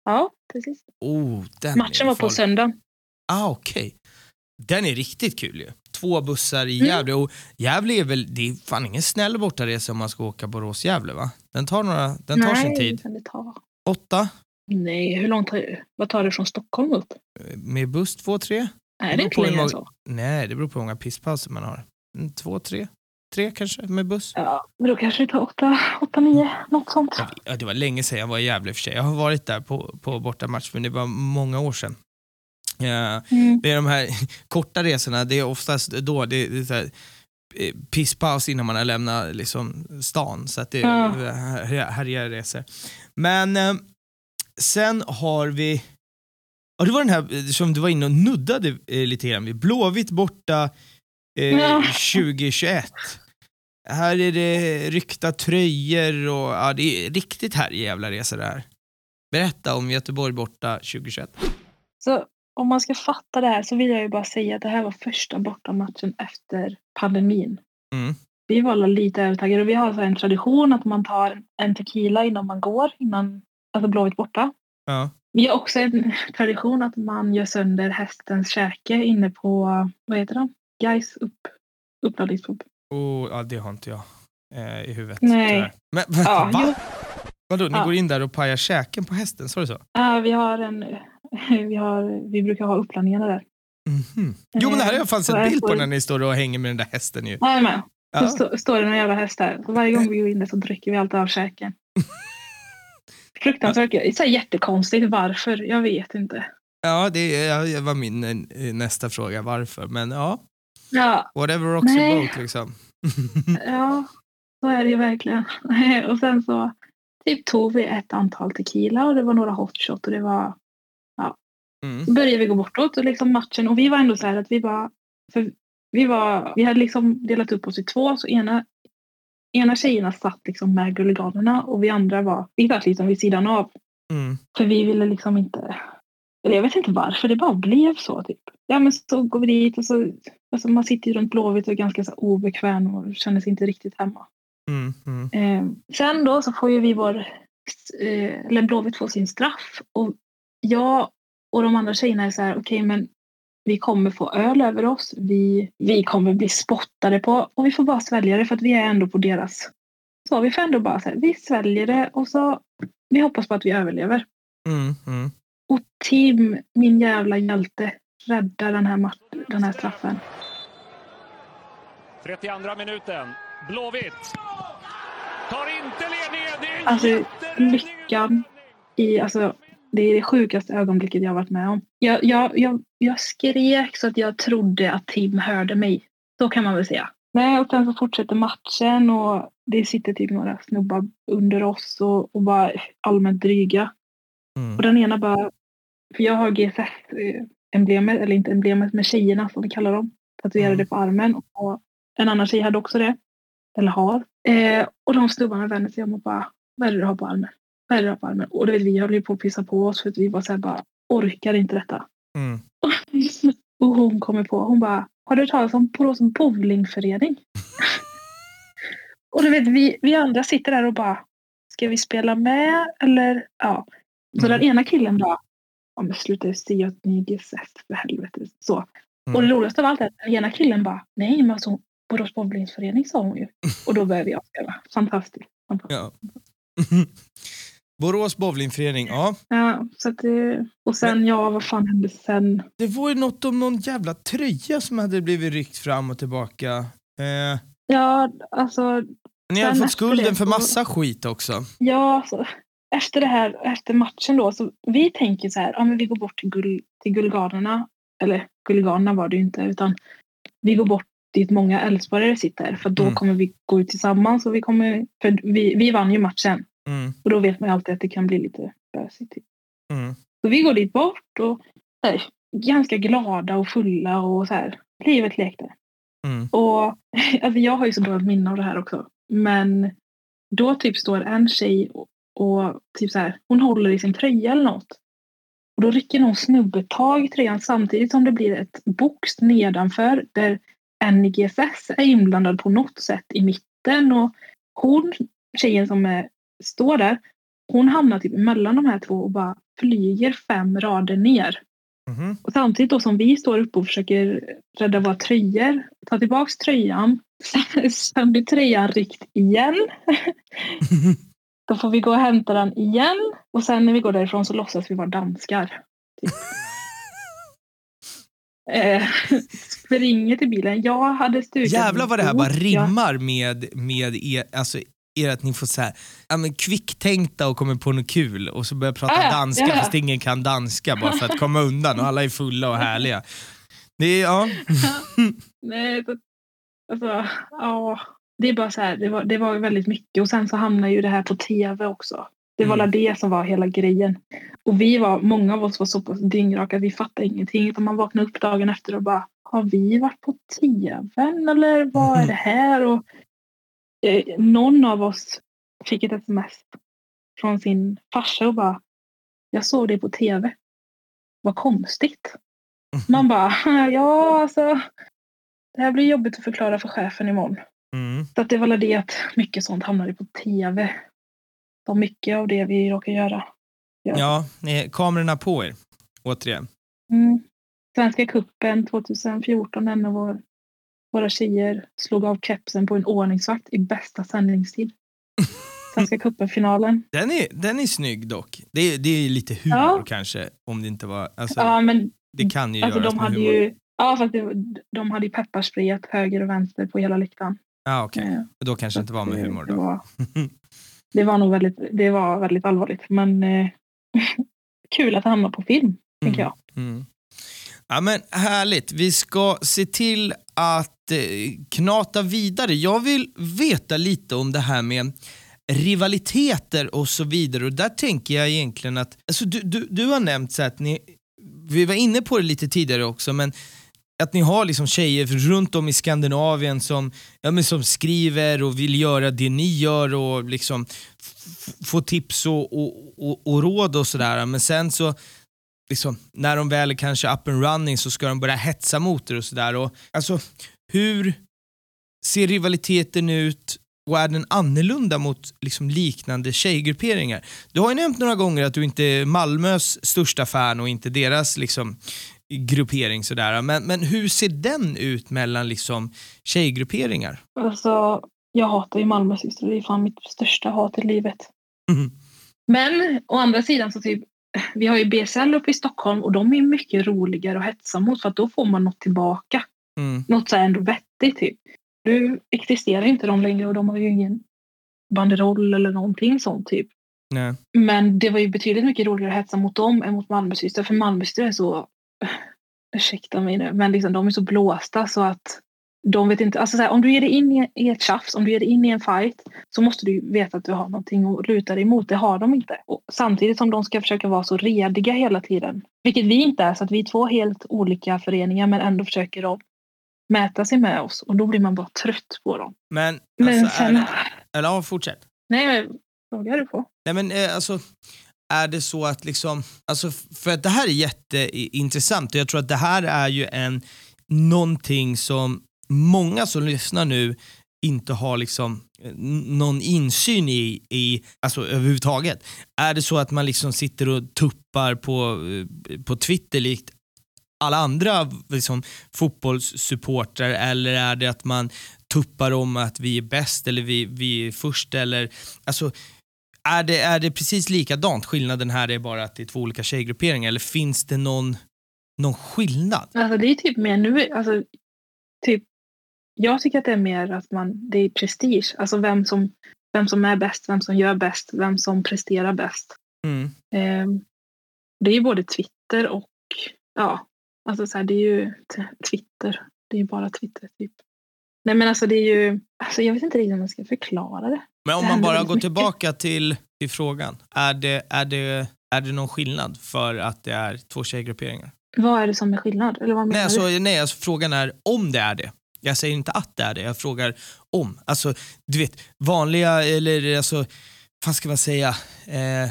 Ja, precis. Oh, Matchen var på söndag. Ah, okej. Den är riktigt kul ju. Två bussar i Mm. Gävle. Och Gävle är väl, det är fan ingen snäll bortaresa om man ska åka Borås-Gävle va? Den tar, några, den tar sin Nej, tid. kan det ta? Åtta? Nej, hur långt tar det? Vad tar det från Stockholm upp? Med buss två, tre? Nej, det är inte längre än så. Nej, det beror på hur många pisspauser man har. Mm, Två, tre? Tre kanske med buss? Ja, men då kanske det tar åtta, åtta, nio, något sånt. Ja, det var länge sedan jag var i Gävle för sig. Jag har varit där på, på bortamatch, men det var många år sedan. Ja, Mm. det är de här korta resorna, det är oftast då det, det är eh, pisspaus innan man har lämnat liksom, stan. Så att det är här- härliga resor. Men eh, sen har vi, ja, det var den här eh, som du var inne och nuddade eh, lite grann vid, Blåvitt borta eh, Ja. 2021. Här är det ryckta tröjor och ja, det är riktigt härliga jävla resor det här. Berätta om Göteborg borta 2021. Så om man ska fatta det här så vill jag ju bara säga att det här var första bortamatchen efter pandemin. Mm. Vi var lite övertagade och vi har så här en tradition att man tar en tequila innan man går, innan, alltså Blåvitt borta. Ja. Vi har också en tradition att man gör sönder hästens käke inne på, vad heter det? Gais upp, uppladdningspub. Oh, ja, det har inte jag eh, i huvudet. Nej. Men? Ja, va? jo. Vadå, ni Ja. går in där och pajar käken på hästen? Sa du så? Ja, vi har en, vi, har, vi brukar ha uppladdningarna där. Mhm. Jo, men det här har jag fan Så sett jag bild på när ni står och hänger med den där hästen ju. Jajamän. Så Ja. stå, står det någon jävla häst där. Så varje gång vi går in där så dricker vi alltid av käken. Fruktansvärt. Det är så jättekonstigt. Varför? Jag vet inte. Ja, det, ja, det var min eh, nästa fråga, varför. Men ja, Ja, whatever rocks Nej. your boat liksom. ja, så är det ju verkligen. Och sen så typ tog vi ett antal tequila och det var några hot shot och det var Mm. Så började vi gå bortåt och liksom matchen och vi var ändå så här att vi var, för vi var, vi hade liksom delat upp oss i två så ena, ena tjejerna satt liksom med guliganerna och vi andra var, vi satt liksom vid sidan av. Mm. För vi ville liksom inte, eller jag vet inte varför, det bara blev så typ. Ja men så går vi dit och så, alltså man sitter ju runt Blåvitt och är ganska så obekväm och känner sig inte riktigt hemma. Mm. Mm. Eh, sen då så får ju vi vår, eh, eller Blåvitt får sin straff och jag och de andra tjejerna är så här, okej men vi kommer få öl över oss, vi, vi kommer bli spottade på och vi får bara svälja det för att vi är ändå på deras. Så vi får ändå bara så här, vi sväljer det och så vi hoppas på att vi överlever. Mm. Mm. Och Tim, min jävla hjälte, räddar den här, den här straffen. 32 minuten. Blåvitt. Tar inte ledningen. Det är Alltså, lyckan i, alltså, det är det sjukaste ögonblicket jag har varit med om. Jag, jag, jag, jag skrek så att jag trodde att Tim hörde mig. Så kan man väl säga. Nej, och sen så fortsätter matchen och det sitter typ några snubbar under oss och, och bara allmänt dryga. Mm. Och den ena bara, för jag har GSF-emblemet, eller inte emblemet, med tjejerna som vi kallar dem. Tatuerade Mm. på armen. Och en annan tjej hade också det. Eller har. Eh, och de snubbarna vänder sig om och bara, vad är det du har på armen? Vad är det du har på armen? Och du vet, vi höll ju på att pissa på oss för att vi var så här bara, orkar inte detta. Mm. och hon kommer på, hon bara, har du hört talas om Borås bowlingförening? och du vet, vi, vi andra sitter där och bara, ska vi spela med? Eller ja. Så Mm. den ena killen bara, ja men sluta säga att ni är GSF för helvete. Så. Mm. Och det roligaste av allt är att den ena killen bara, nej men alltså Borås bowlingförening sa hon ju. Och då började jag spela. Fantastiskt. Fantastiskt. Ja. Borås bowlingförening, ja. Ja, så att och sen, ja vad fan hände sen? Det var ju något om någon jävla tröja som hade blivit ryckt fram och tillbaka. Eh, Ja, alltså ni har Sen fått skulden det för massa skit också. Ja, så efter det här, efter matchen då, så vi tänker så här, ja men vi går bort till, gul, till Gullgarnerna, eller Gullgarnerna var det ju inte, utan vi går bort dit många Älvsborgare sitter, för då Mm. kommer vi gå ut tillsammans och vi kommer, för vi, vi vann ju matchen, Mm. och då vet man ju alltid att det kan bli lite bösigt. Mm. Så vi går dit bort och här, ganska glada och fulla och så här, livet lekte. Mm. Och alltså jag har ju så dåligt minne av det här också. Men då typ står en tjej och, och typ så här, hon håller i sin tröja eller något. Och då rycker någon snubbe tag i tröjan samtidigt som det blir ett box nedanför där NGFS är inblandad på något sätt i mitten. Och hon, tjejen som är, står där, hon hamnar typ mellan de här två och bara flyger fem rader ner. Mhm. Och samtidigt då som vi står uppe och försöker rädda våra tröjor, ta tillbaks tröjan, sen blir tröjan ryckt igen. Då får vi gå och hämta den igen och sen när vi går därifrån så låtsas vi vara danskar. Typ. eh, springer till bilen. Jag hade stukat Jävlar vad det här bara rimmar med, med er, alltså er att ni får så här, ja, men kvicktänkta och kommer på något kul och så börjar prata ja, danska ja, ja. fast ingen kan danska bara för att komma undan och alla är fulla och härliga. Det är, ja. Nej, så, alltså, ja, det är bara så här, det var, det var väldigt mycket och sen så hamnade ju det här på tv också. Det var Mm. det som var hela grejen. Och vi var, många av oss var så pass dyngraka att vi fattade ingenting. Utan man vaknade upp dagen efter och bara, har vi varit på tvn eller vad är det här? Och, eh, någon av oss fick ett sms från sin farsa och bara, jag såg det på tv. Vad konstigt. Man bara, ja alltså. Det här blir jobbigt att förklara för chefen imorgon. Mm. Så att det var väl det att mycket sånt hamnade på tv. Så mycket av det vi råkar göra Ja, eh, kamerorna på er. Återigen. Mm. Svenska kuppen 2014, en av vår, våra tjejer slog av kepsen på en ordningsvakt i bästa sändningstid. Svenska cupen-finalen. Den är, den är snygg dock. Det är, det är lite humor Ja. kanske, om det inte var... Alltså, Ja, men det kan ju alltså, göras de med hade humor. ju Ja, fast det, de hade ju pepparsprayat höger och vänster på hela läktaren. Ja, okej. Eh, Då kanske det inte var med det- humor Det då. var, det var nog väldigt, det var väldigt allvarligt. Men eh, kul att det hamnar på film, tänker jag. Mm. Ja, men härligt. Vi ska se till att eh, knata vidare. Jag vill veta lite om det här med rivaliteter och så vidare. Och där tänker jag egentligen att, alltså du, du, du har nämnt så att ni, vi var inne på det lite tidigare också, men att ni har liksom tjejer runt om i Skandinavien som, ja, men som skriver och vill göra det ni gör och liksom få tips och, och, och, och råd och sådär. Men sen så liksom, när de väl är kanske up and running så ska de börja hetsa mot er och sådär. Och, Alltså, hur ser rivaliteten ut och är den annorlunda mot liksom, liknande tjejgrupperingar? Du har ju nämnt några gånger att du inte är Malmös största fan och inte deras liksom, gruppering sådär. Men, men hur ser den ut mellan liksom, tjejgrupperingar? Alltså, jag hatar ju Malmö syster. Det är fan mitt största hat i livet. Mhm. Men å andra sidan så typ, vi har ju BSL uppe i Stockholm och de är mycket roligare att hetsa mot för att då får man något tillbaka. Mm. Något så här ändå vettigt typ. Nu existerar inte de längre och de har ju ingen banderoll eller någonting sånt typ. Nej. Men det var ju betydligt mycket roligare att hetsa mot dem än mot Malmösystrar för Malmösystrar är så, ursäkta mig nu, men liksom, de är så blåsta så att de vet inte, alltså så här, om du ger dig in i- ett tjafs, om du ger dig in i en fight så måste du veta att du har någonting att luta dig emot. Det har de inte. Och samtidigt som de ska försöka vara så rediga hela tiden. Vilket vi inte är, så att vi är två helt olika föreningar men ändå försöker de mäta sig med oss och då blir man bara trött på dem. Men, Men alltså, sen... är, eller ja, fortsätt. Nej, men frågar du på? Nej men eh, alltså, är det så att liksom, alltså för att det här är jätteintressant och jag tror att det här är ju en, någonting som många som lyssnar nu inte har liksom eh, någon insyn i, i alltså överhuvudtaget. Är det så att man liksom sitter och tuppar på, eh, på Twitter likt alla andra liksom, fotbollssupportrar eller är det att man tuppar om att vi är bäst eller vi, vi är först eller alltså är det, är det precis likadant? Skillnaden här är bara att det är två olika tjejgrupperingar eller finns det någon, någon skillnad? Alltså det är typ mer nu, alltså typ jag tycker att det är mer att man, det är prestige, alltså vem som, vem som är bäst, vem som gör bäst, vem som presterar bäst. Mm. Ehm, det är ju både Twitter och, ja, alltså så här, det är ju Twitter, det är ju bara Twitter typ. Nej men alltså det är ju, alltså jag vet inte riktigt hur man ska förklara det. Men om Det man bara går mycket. tillbaka till, till frågan, är det, är, det, är det någon skillnad för att det är två tjejgrupperingar? Vad är det som är skillnad? Eller vad menar Nej, alltså, du? nej alltså, frågan är om det är det. Jag säger inte att det är det, jag frågar om. Alltså, du vet, vanliga, eller alltså, vad ska man säga? Eh,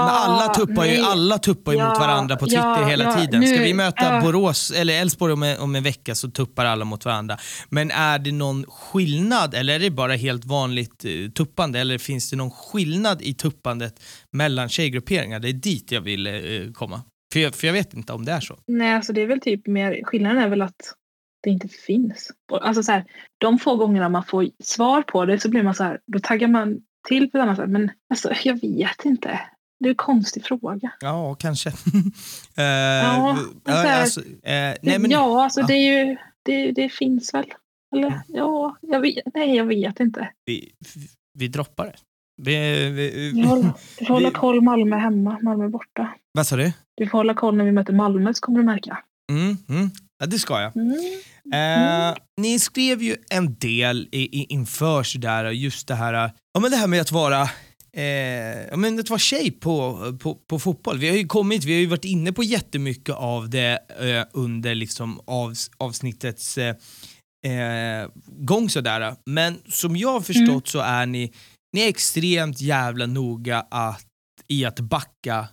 men alla tuppar ju, nej. alla tuppar ju mot Ja, varandra på Twitter ja, hela ja, tiden. Ska nu- vi möta ja. Borås eller Elfsborg om, en- om en vecka så tuppar alla mot varandra. Men är det någon skillnad eller är det bara helt vanligt eh, tuppande eller finns det någon skillnad i tuppandet mellan tjejgrupperingar? Det är dit jag vill eh, komma. För jag, för jag vet inte om det är så. Nej, alltså det är väl typ mer, skillnaden är väl att det inte finns. Och Alltså så här, de få gångerna man får svar på det så blir man så här, då taggar man till på ett annat sätt. Men alltså, jag vet inte. Det är en konstig fråga. Ja, kanske. Eh, Ja, så här- alltså, eh, nej, men, ja, alltså ja. det är ju, det, det finns väl. Eller ja, jag vet, nej jag vet inte. vi, vi droppar det. Vi, vi, får hålla, du får hålla Vi- koll Malmö hemma, Malmö borta. vad sa du? Du får hålla koll när vi möter Malmö så kommer du märka. Mm, mm. Ja, det ska jag. Mm. Eh, ni skrev ju en del i, i, inför sådär, just det här, ja, men det här med att vara Eh, men att vara tjej på, på, på fotboll. Vi har ju kommit, vi har ju varit inne på jättemycket av det eh, under liksom av, avsnittets eh, eh, gång sådär. Men som jag har förstått Mm. så är ni, ni är extremt jävla noga att, i att backa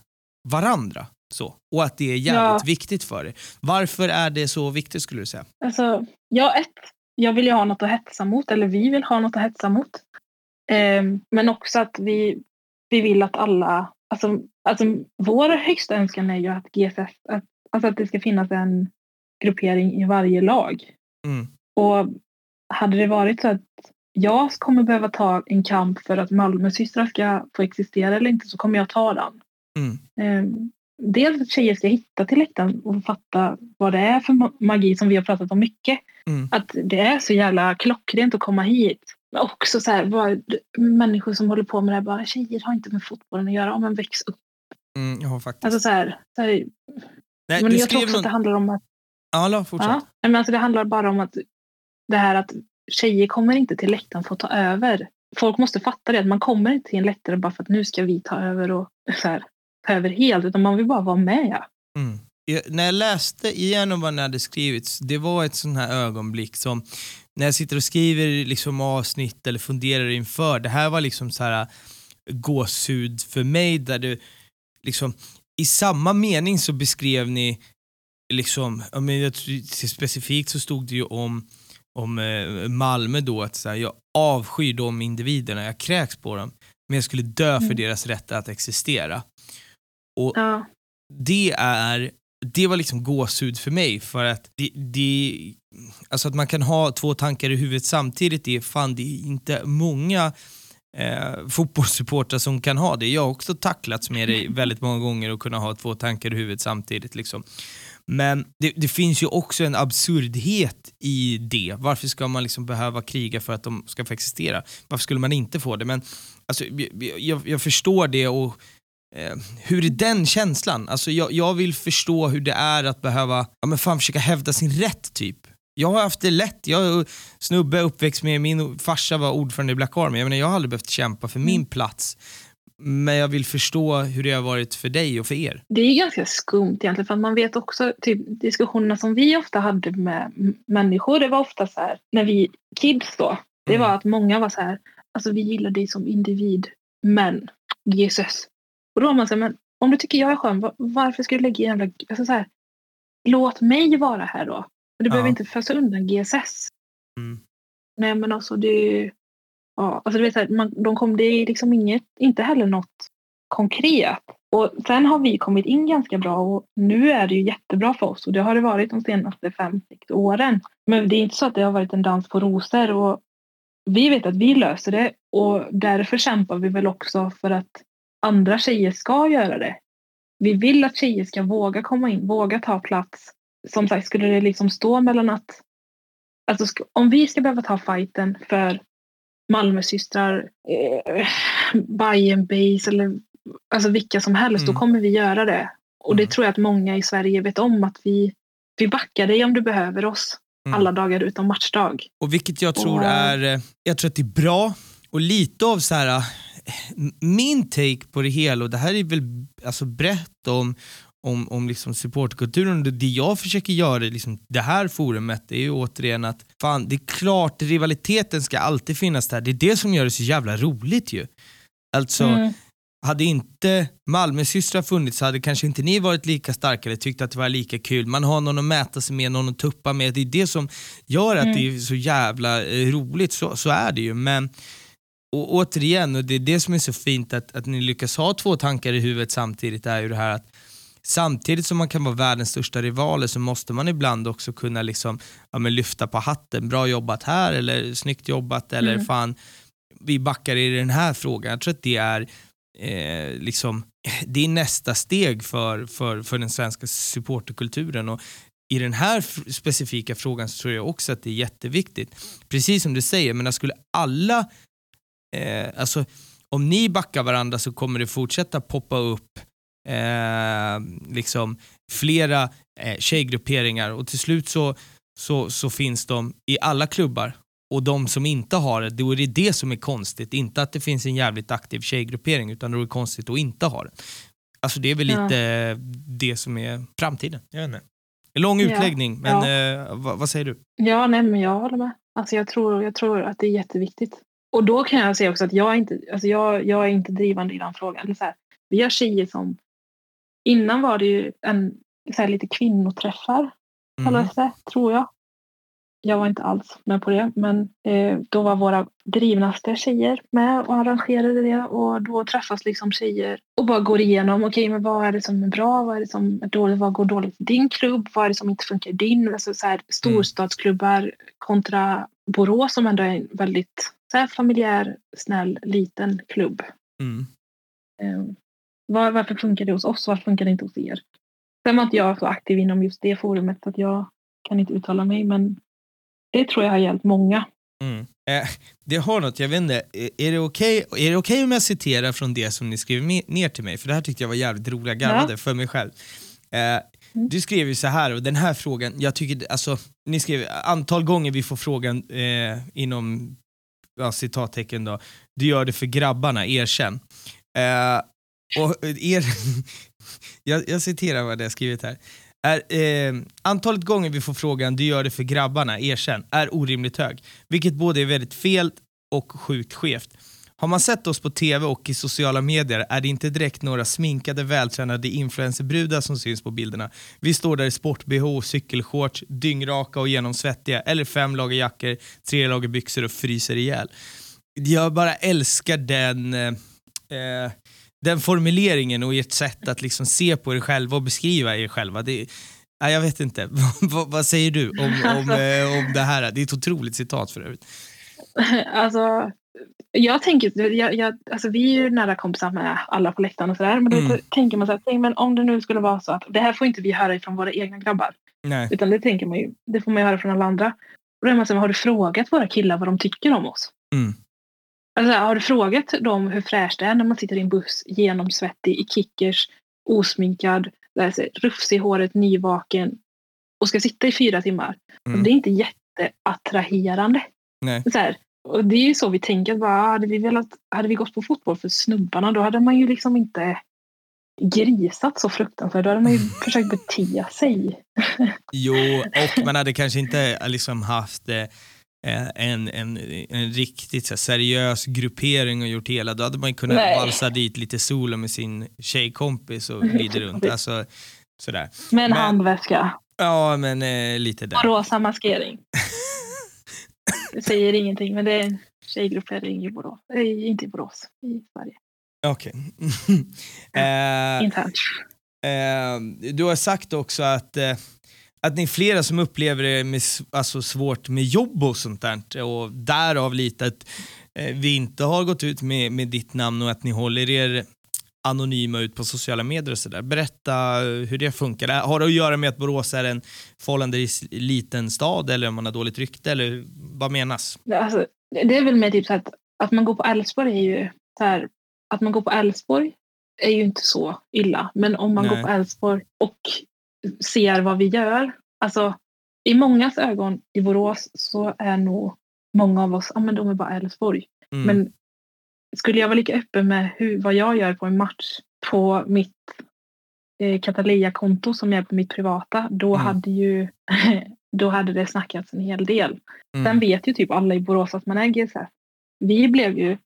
varandra. Så. Och att det är jävligt Ja. viktigt för er. Varför är det så viktigt skulle du säga? Alltså, ja, ett, jag vill ju ha något att hetsa mot, eller vi vill ha något att hetsa mot. Ehm, men också att vi, vi vill att alla alltså, alltså vår högsta önskan är ju att GSS, att, alltså att det ska finnas en gruppering i varje lag. Mm. Och hade det varit så att jag kommer behöva ta en kamp för att Malmösystrar ska få existera eller inte så kommer jag ta den. Mm. Ehm, dels att tjejer ska hitta till läktaren och fatta vad det är för ma- magi som vi har pratat om mycket. Mm. Att det är så jävla klockrent att komma hit. Men också så här, vad, människor som håller på med det här bara tjejer har inte med fotbollen att göra. Om man väx upp. Mm, ja, faktiskt. Alltså så här, så här, Nej, men jag tror också någon... att det handlar om att Ja, la, fortsätt. Ja, men alltså det handlar bara om att det här att tjejer kommer inte till läktaren för att ta över. Folk måste fatta det, att man kommer inte till en läktare bara för att nu ska vi ta över och så här, ta över helt, utan man vill bara vara med. Mm. När jag läste igenom vad ni hade skrivit, det var ett sånt här ögonblick som när jag sitter och skriver liksom avsnitt eller funderar inför, det här var liksom så här gåshud för mig där du liksom i samma mening så beskrev ni liksom, jag men, jag, tror- specifikt så stod det ju om, om eh, Malmö då, att så här, jag avskyr de individerna, jag kräks på dem, men jag skulle dö för Mm. deras rätt att existera. Ja, det är det var liksom gåshud för mig för att det, det, alltså att man kan ha två tankar i huvudet samtidigt, det är fan det är inte många eh, fotbollssupportrar som kan ha det. Jag har också tacklats med det väldigt många gånger och kunna ha två tankar i huvudet samtidigt. Liksom. Men det, det finns ju också en absurdhet i det. Varför ska man liksom behöva kriga för att de ska få existera? Varför skulle man inte få det? Men alltså, jag, jag, jag förstår det och eh, hur är den känslan? Alltså, jag, jag vill förstå hur det är att behöva ja, men fan, försöka hävda sin rätt typ. Jag har haft det lätt. Jag är snubbe uppväxt med, min farsa var ordförande i Black Army. Jag, menar, jag har aldrig behövt kämpa för min plats. Men jag vill förstå hur det har varit för dig och för er. det är ganska skumt egentligen för att man vet också typ diskussionerna som vi ofta hade med människor. Det var ofta så här när vi kids då. Det Mm. var att många var så här. Alltså vi gillar dig som individ, men Jesus. Och då var man så här, men om du tycker jag är skön, va- varför ska du lägga jävla... Alltså så här, låt mig vara här då. Men du Ja. behöver inte fösa undan GSS. Mm. Nej men alltså det... Ja, alltså du vet, så här, man, de kom, det är liksom inget, inte heller något konkret. Och sen har vi kommit in ganska bra och nu är det ju jättebra för oss och det har det varit de senaste fem, sex åren. Men det är inte så att det har varit en dans på rosor och vi vet att vi löser det och därför kämpar vi väl också för att andra tjejer ska göra det. Vi vill att tjejer ska våga komma in, våga ta plats. Som sagt, skulle det liksom stå mellan att Alltså om vi ska behöva ta fighten för Malmösystrar, eh, Bayern Base eller alltså vilka som helst, Mm. då kommer vi göra det. Och det Mm. tror jag att många i Sverige vet om att vi, vi backar dig om du behöver oss Mm. alla dagar utom matchdag. Och vilket jag tror Och- är, eh, jag tror att det är bra och lite av så här eh, min take på det hela och det här är väl alltså brett om, om, om liksom supportkulturen det jag försöker göra i liksom det här forumet det är ju återigen att fan det är klart rivaliteten ska alltid finnas där, det är det som gör det så jävla roligt ju. Alltså Mm. hade inte Malmösystrar funnits så hade kanske inte ni varit lika starka eller tyckt att det var lika kul. Man har någon att mäta sig med, någon att tuppa med. Det är det som gör att Mm. det är så jävla eh, roligt, så, så är det ju. Men och återigen, och det är det som är så fint att, att ni lyckas ha två tankar i huvudet samtidigt är ju det här att samtidigt som man kan vara världens största rivaler så måste man ibland också kunna liksom, ja, lyfta på hatten. Bra jobbat här eller snyggt jobbat eller Mm. fan vi backar i den här frågan. Jag tror att det är eh, liksom, det är nästa steg för, för, för den svenska supporterkulturen. Och i den här specifika frågan så tror jag också att det är jätteviktigt. Precis som du säger, men skulle alla, eh, alltså om ni backar varandra så kommer det fortsätta poppa upp eh, liksom flera eh, tjejgrupperingar och till slut så, så, så finns de i alla klubbar och de som inte har det, då är det det som är konstigt. Inte att det finns en jävligt aktiv tjejgruppering utan då är det konstigt att inte ha det. Alltså det är väl Ja. lite det som är framtiden. Jag vet inte. En lång Ja. utläggning, men eh, vad, vad säger du? Ja, nej, men jag håller med. Alltså jag, tror, jag tror att det är jätteviktigt. Och då kan jag säga också att jag är inte, alltså jag, jag är inte drivande i den frågan. Eller så här, vi har tjejer som... Innan var det ju en, så här, lite kvinnoträffar, kallades det, tror jag. jag var inte alls med på det, men eh, då var våra drivnaste tjejer med och arrangerade det och då träffas liksom tjejer och bara går igenom, okej okay, men vad är det som är bra, vad är det som är dåligt, vad går dåligt i din klubb, vad är det som inte funkar i din, alltså så här, storstadsklubbar kontra Borås som ändå är en väldigt så här, familjär, snäll, liten klubb. Mm. Eh, var, varför funkar det hos oss, varför funkar det inte hos er? Sen var inte jag så aktiv inom just det forumet så att jag kan inte uttala mig men det tror jag har hjälpt många. Mm. Eh, det har något, jag vet inte, är det okej okay, okay om jag citerar från det som ni skrev ner till mig? För det här tyckte jag var jävligt roliga garvade ja. för mig själv. Eh, mm. Du skrev ju så här och den här frågan, jag tycker, alltså, ni skrev antal gånger vi får frågan eh, inom ja, citattecken då, du gör det för grabbarna, erkänn. Eh, och eh, er, jag, jag citerar vad det är skrivit här. Är, eh, antalet gånger vi får frågan “du gör det för grabbarna, erkänn” är orimligt hög, vilket både är väldigt fel och sjukt skevt. Har man sett oss på TV och i sociala medier är det inte direkt några sminkade vältränade influencerbrudar som syns på bilderna. Vi står där i sport-bh, cykelshorts, dyngraka och genomsvettiga eller fem lager jackor, tre lager byxor och fryser ihjäl. Jag bara älskar den eh, eh den formuleringen och ert sätt att liksom se på er själva och beskriva er själva. Det, nej, jag vet inte. vad, säger du om, om, eh, om det här? Det är ett otroligt citat för övrigt. Alltså, jag tänker, jag, jag, alltså vi är ju nära kompisar med alla på läktaren och sådär. Men då mm. tänker man så här, men om det nu skulle vara så att det här får inte vi höra ifrån våra egna grabbar. Nej. Utan det tänker man ju, det får man ju höra från alla andra. Och då är man så här, har du frågat våra killar vad de tycker om oss? Mm. Alltså, har du frågat dem hur fräscht det är när man sitter i en buss genomsvettig i kickers, osminkad, rufsig i håret, nyvaken och ska sitta i fyra timmar? Mm. Det är inte jätteattraherande. Nej. Så här, och det är ju så vi tänker. Att bara, hade, vi velat, hade vi gått på fotboll för snubbarna då hade man ju liksom inte grisat så fruktansvärt. Då hade man ju försökt bete sig. jo, och man hade kanske inte liksom haft eh, Eh, en, en, en riktigt så seriös gruppering och gjort hela, då hade man kunnat Nej. valsa dit lite solo med sin tjejkompis och glida runt. Alltså, sådär. Med en men, handväska. Ja, men eh, lite där. Och rosa maskering. Det säger ingenting, men det är en tjejgruppering i Borås. Äh, inte i Borås, i Sverige. Okej. Okay. eh, Internt. Eh, du har sagt också att eh, att ni är flera som upplever det med, alltså svårt med jobb och sånt där och därav lite att eh, vi inte har gått ut med, med ditt namn och att ni håller er anonyma ut på sociala medier och sådär. Berätta hur det funkar. Har det att göra med att Borås är en förhållandevis liten stad eller om man har dåligt rykte eller vad menas? Alltså, det är väl med typ så att, att man går på Älvsborg är ju så här, att man går på Älvsborg är ju inte så illa. Men om man Nej. går på Älvsborg och ser vad vi gör. Alltså, i mångas ögon i Borås så är nog många av oss, ja men de är bara Älvsborg. Mm. Men skulle jag vara lika öppen med hur, vad jag gör på en match på mitt eh, Catalia-konto som är på mitt privata, då mm. hade ju då hade det snackats en hel del. Mm. Sen vet ju typ alla i Borås att man är GSS. Vi blev ju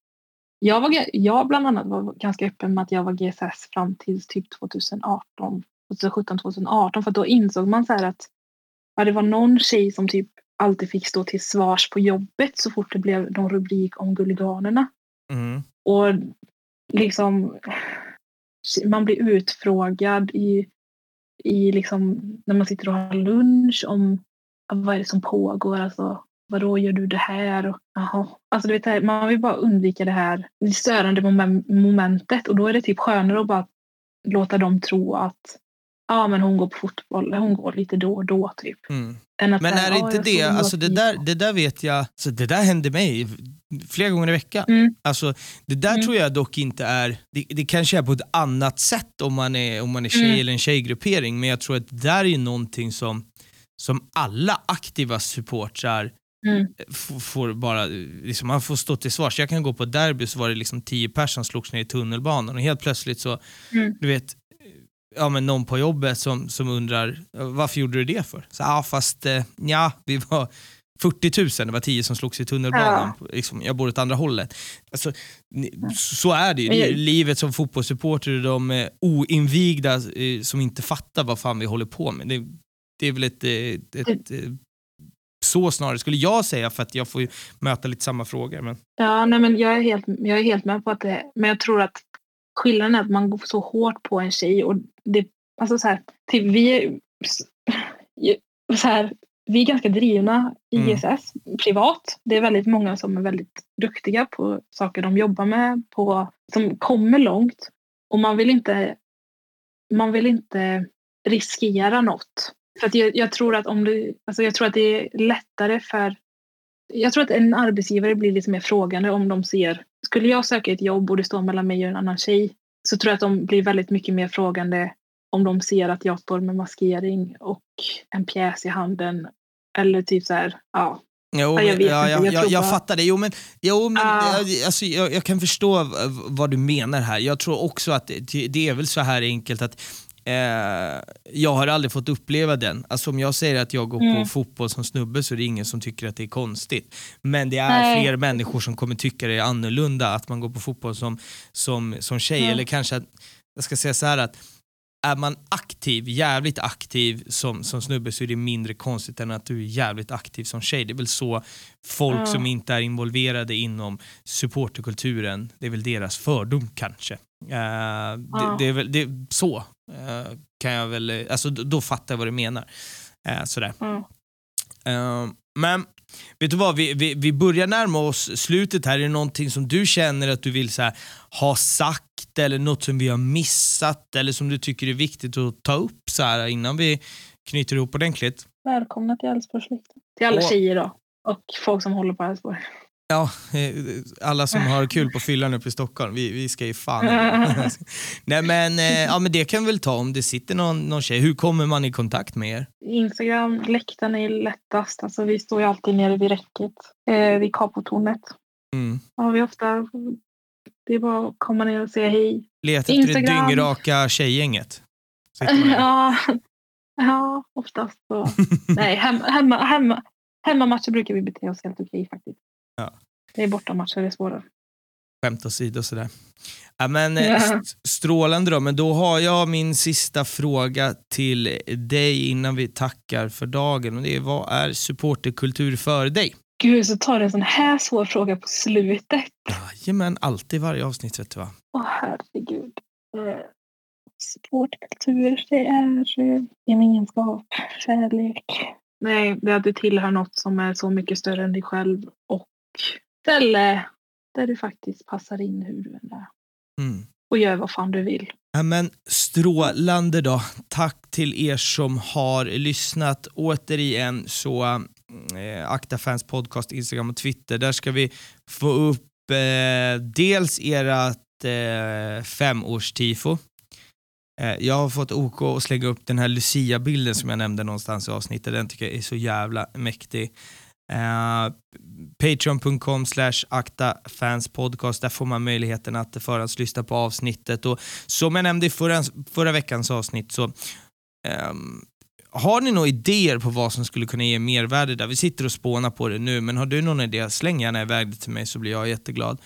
jag, var, jag bland annat var ganska öppen med att jag var GSS fram till typ 2018 2017, 2018 för då insåg man så att ja, det var någon tjej som typ alltid fick stå till svars på jobbet så fort det blev någon rubrik om Guliganerna. Mm. Och liksom man blir utfrågad i, i liksom, när man sitter och har lunch om ah, vad är det som pågår. Alltså, vadå gör du det här? Och, aha. Alltså, du vet, man vill bara undvika det här störande momentet och då är det typ skönare att bara låta dem tro att ja men hon går på fotboll, hon går lite då och då typ. Mm. Men är det inte det, alltså det där, det där vet jag, så det där händer mig flera gånger i veckan. Mm. Alltså, det där mm. tror jag dock inte är, det, det kanske är på ett annat sätt om man är, om man är tjej mm. eller en tjejgruppering, men jag tror att det där är någonting som, som alla aktiva supportrar Mm. får bara, liksom, man får stå till svars. Jag kan gå på derby så var det liksom tio personer som slogs ner i tunnelbanan och helt plötsligt så, mm. du vet, ja, men någon på jobbet som, som undrar varför gjorde du det för? Så, ah, fast eh, ja, vi var 40 000, det var 10 som slogs i tunnelbanan. Ja. Liksom, jag bor åt andra hållet. Alltså, så är det ju. Det är livet som fotbollssupporter, de är oinvigda eh, som inte fattar vad fan vi håller på med. Det, det är väl ett, eh, ett, ett, ett Så snarare skulle jag säga för att jag får ju möta lite samma frågor. Men... Ja, nej, men jag är, helt, jag är helt med på att det Men jag tror att skillnaden är att man går så hårt på en tjej och det, alltså så här, typ vi är, så här, vi är ganska drivna i mm. ISS privat. Det är väldigt många som är väldigt duktiga på saker de jobbar med, på, som kommer långt. Och man vill inte, man vill inte riskera något. För att jag, jag, tror att om du, alltså jag tror att det är lättare för jag tror att en arbetsgivare blir lite mer frågande om de ser, skulle jag söka ett jobb och det står mellan mig och en annan tjej, så tror jag att de blir väldigt mycket mer frågande om de ser att jag står med maskering och en pjäs i handen. Eller typ så här, ja. Jo, jag, vet ja, inte. jag, jag, jag fattar det. Jo, men, jo, men uh. alltså, jag, jag, kan förstå vad du menar här. Jag tror också att det, det är väl så här enkelt att Eh, jag har aldrig fått uppleva den. Alltså om jag säger att jag går mm. på fotboll som snubbe så är det ingen som tycker att det är konstigt. Men det är Nej. fler människor som kommer tycka det är annorlunda att man går på fotboll som, som, som tjej. Mm. Eller kanske att, jag ska säga så här att är man aktiv, jävligt aktiv som, som snubbe så är det mindre konstigt än att du är jävligt aktiv som tjej. Det är väl så folk mm. som inte är involverade inom supporterkulturen, det är väl deras fördom kanske. Uh, det, det, är väl det, så uh, kan jag väl, alltså då, då fattar jag vad du menar. Uh, sådär. men Vet du vad, vi, vi, vi börjar närma oss slutet här. Är det någonting som du känner att du vill så här, ha sagt eller något som vi har missat eller som du tycker är viktigt att ta upp så här, innan vi knyter ihop ordentligt? Välkomna till Älvsborgssläkten. Till alla och, tjejer då och folk som håller på Älvsborg. Ja, eh, alla som har kul på fyllan uppe i Stockholm, vi, vi ska ju fan... Nej men, eh, ja, men det kan vi väl ta om det sitter någon, någon tjej. Hur kommer man i kontakt med er? Instagram, läktaren är lättast. Alltså, vi står ju alltid nere vid räcket, eh, vid Capotornet. Mm. Ja, vi ofta, det är bara att komma ner och säga hej. Leta efter Instagram. det dyngraka tjejgänget? ja, ja, oftast så. Nej, hemma, hemma, hemma, hemmamatcher brukar vi bete oss helt okej faktiskt. Ja. Det är bortamatcher det är svårare. Skämt åsido sådär. Ja, men, yeah. Strålande då, men då har jag min sista fråga till dig innan vi tackar för dagen. Och det är, vad är supporterkultur för dig? Gud, så tar du en sån här svår fråga på slutet. Jajamän, alltid varje avsnitt vet du va? Åh herregud. Eh, supporterkultur, det är eh, gemenskap, kärlek. Nej, det är att du tillhör något som är så mycket större än dig själv och ställe där du faktiskt passar in hur du än är. Mm. Och gör vad fan du vill. Ja, men strålande då. Tack till er som har lyssnat. Återigen så eh, Akta Fans podcast, Instagram och Twitter. Där ska vi få upp eh, dels ert eh, femårstifo. Eh, jag har fått OK att slänga upp den här Lucia-bilden som jag nämnde någonstans i avsnittet. Den tycker jag är så jävla mäktig. Eh, uh, Patreon.com slash aktafanspodcast. Där får man möjligheten att förhandslyssna på avsnittet. Och som jag nämnde i förra, förra veckans avsnitt så um, har ni några idéer på vad som skulle kunna ge mervärde där? Vi sitter och spånar på det nu, men har du någon idé, släng gärna iväg det till mig så blir jag jätteglad.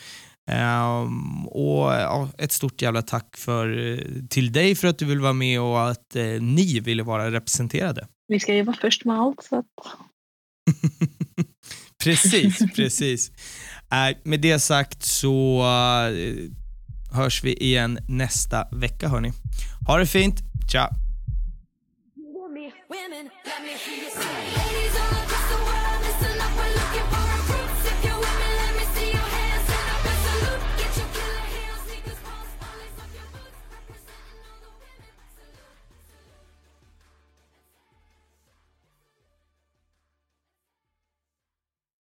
Um, och ja, Ett stort jävla tack för, eh, till dig för att du vill vara med och att eh, ni ville vara representerade. Vi ska ju vara först med allt. Så att... precis, precis. Äh, med det sagt så uh, hörs vi igen nästa vecka hörni. Ha det fint, tja!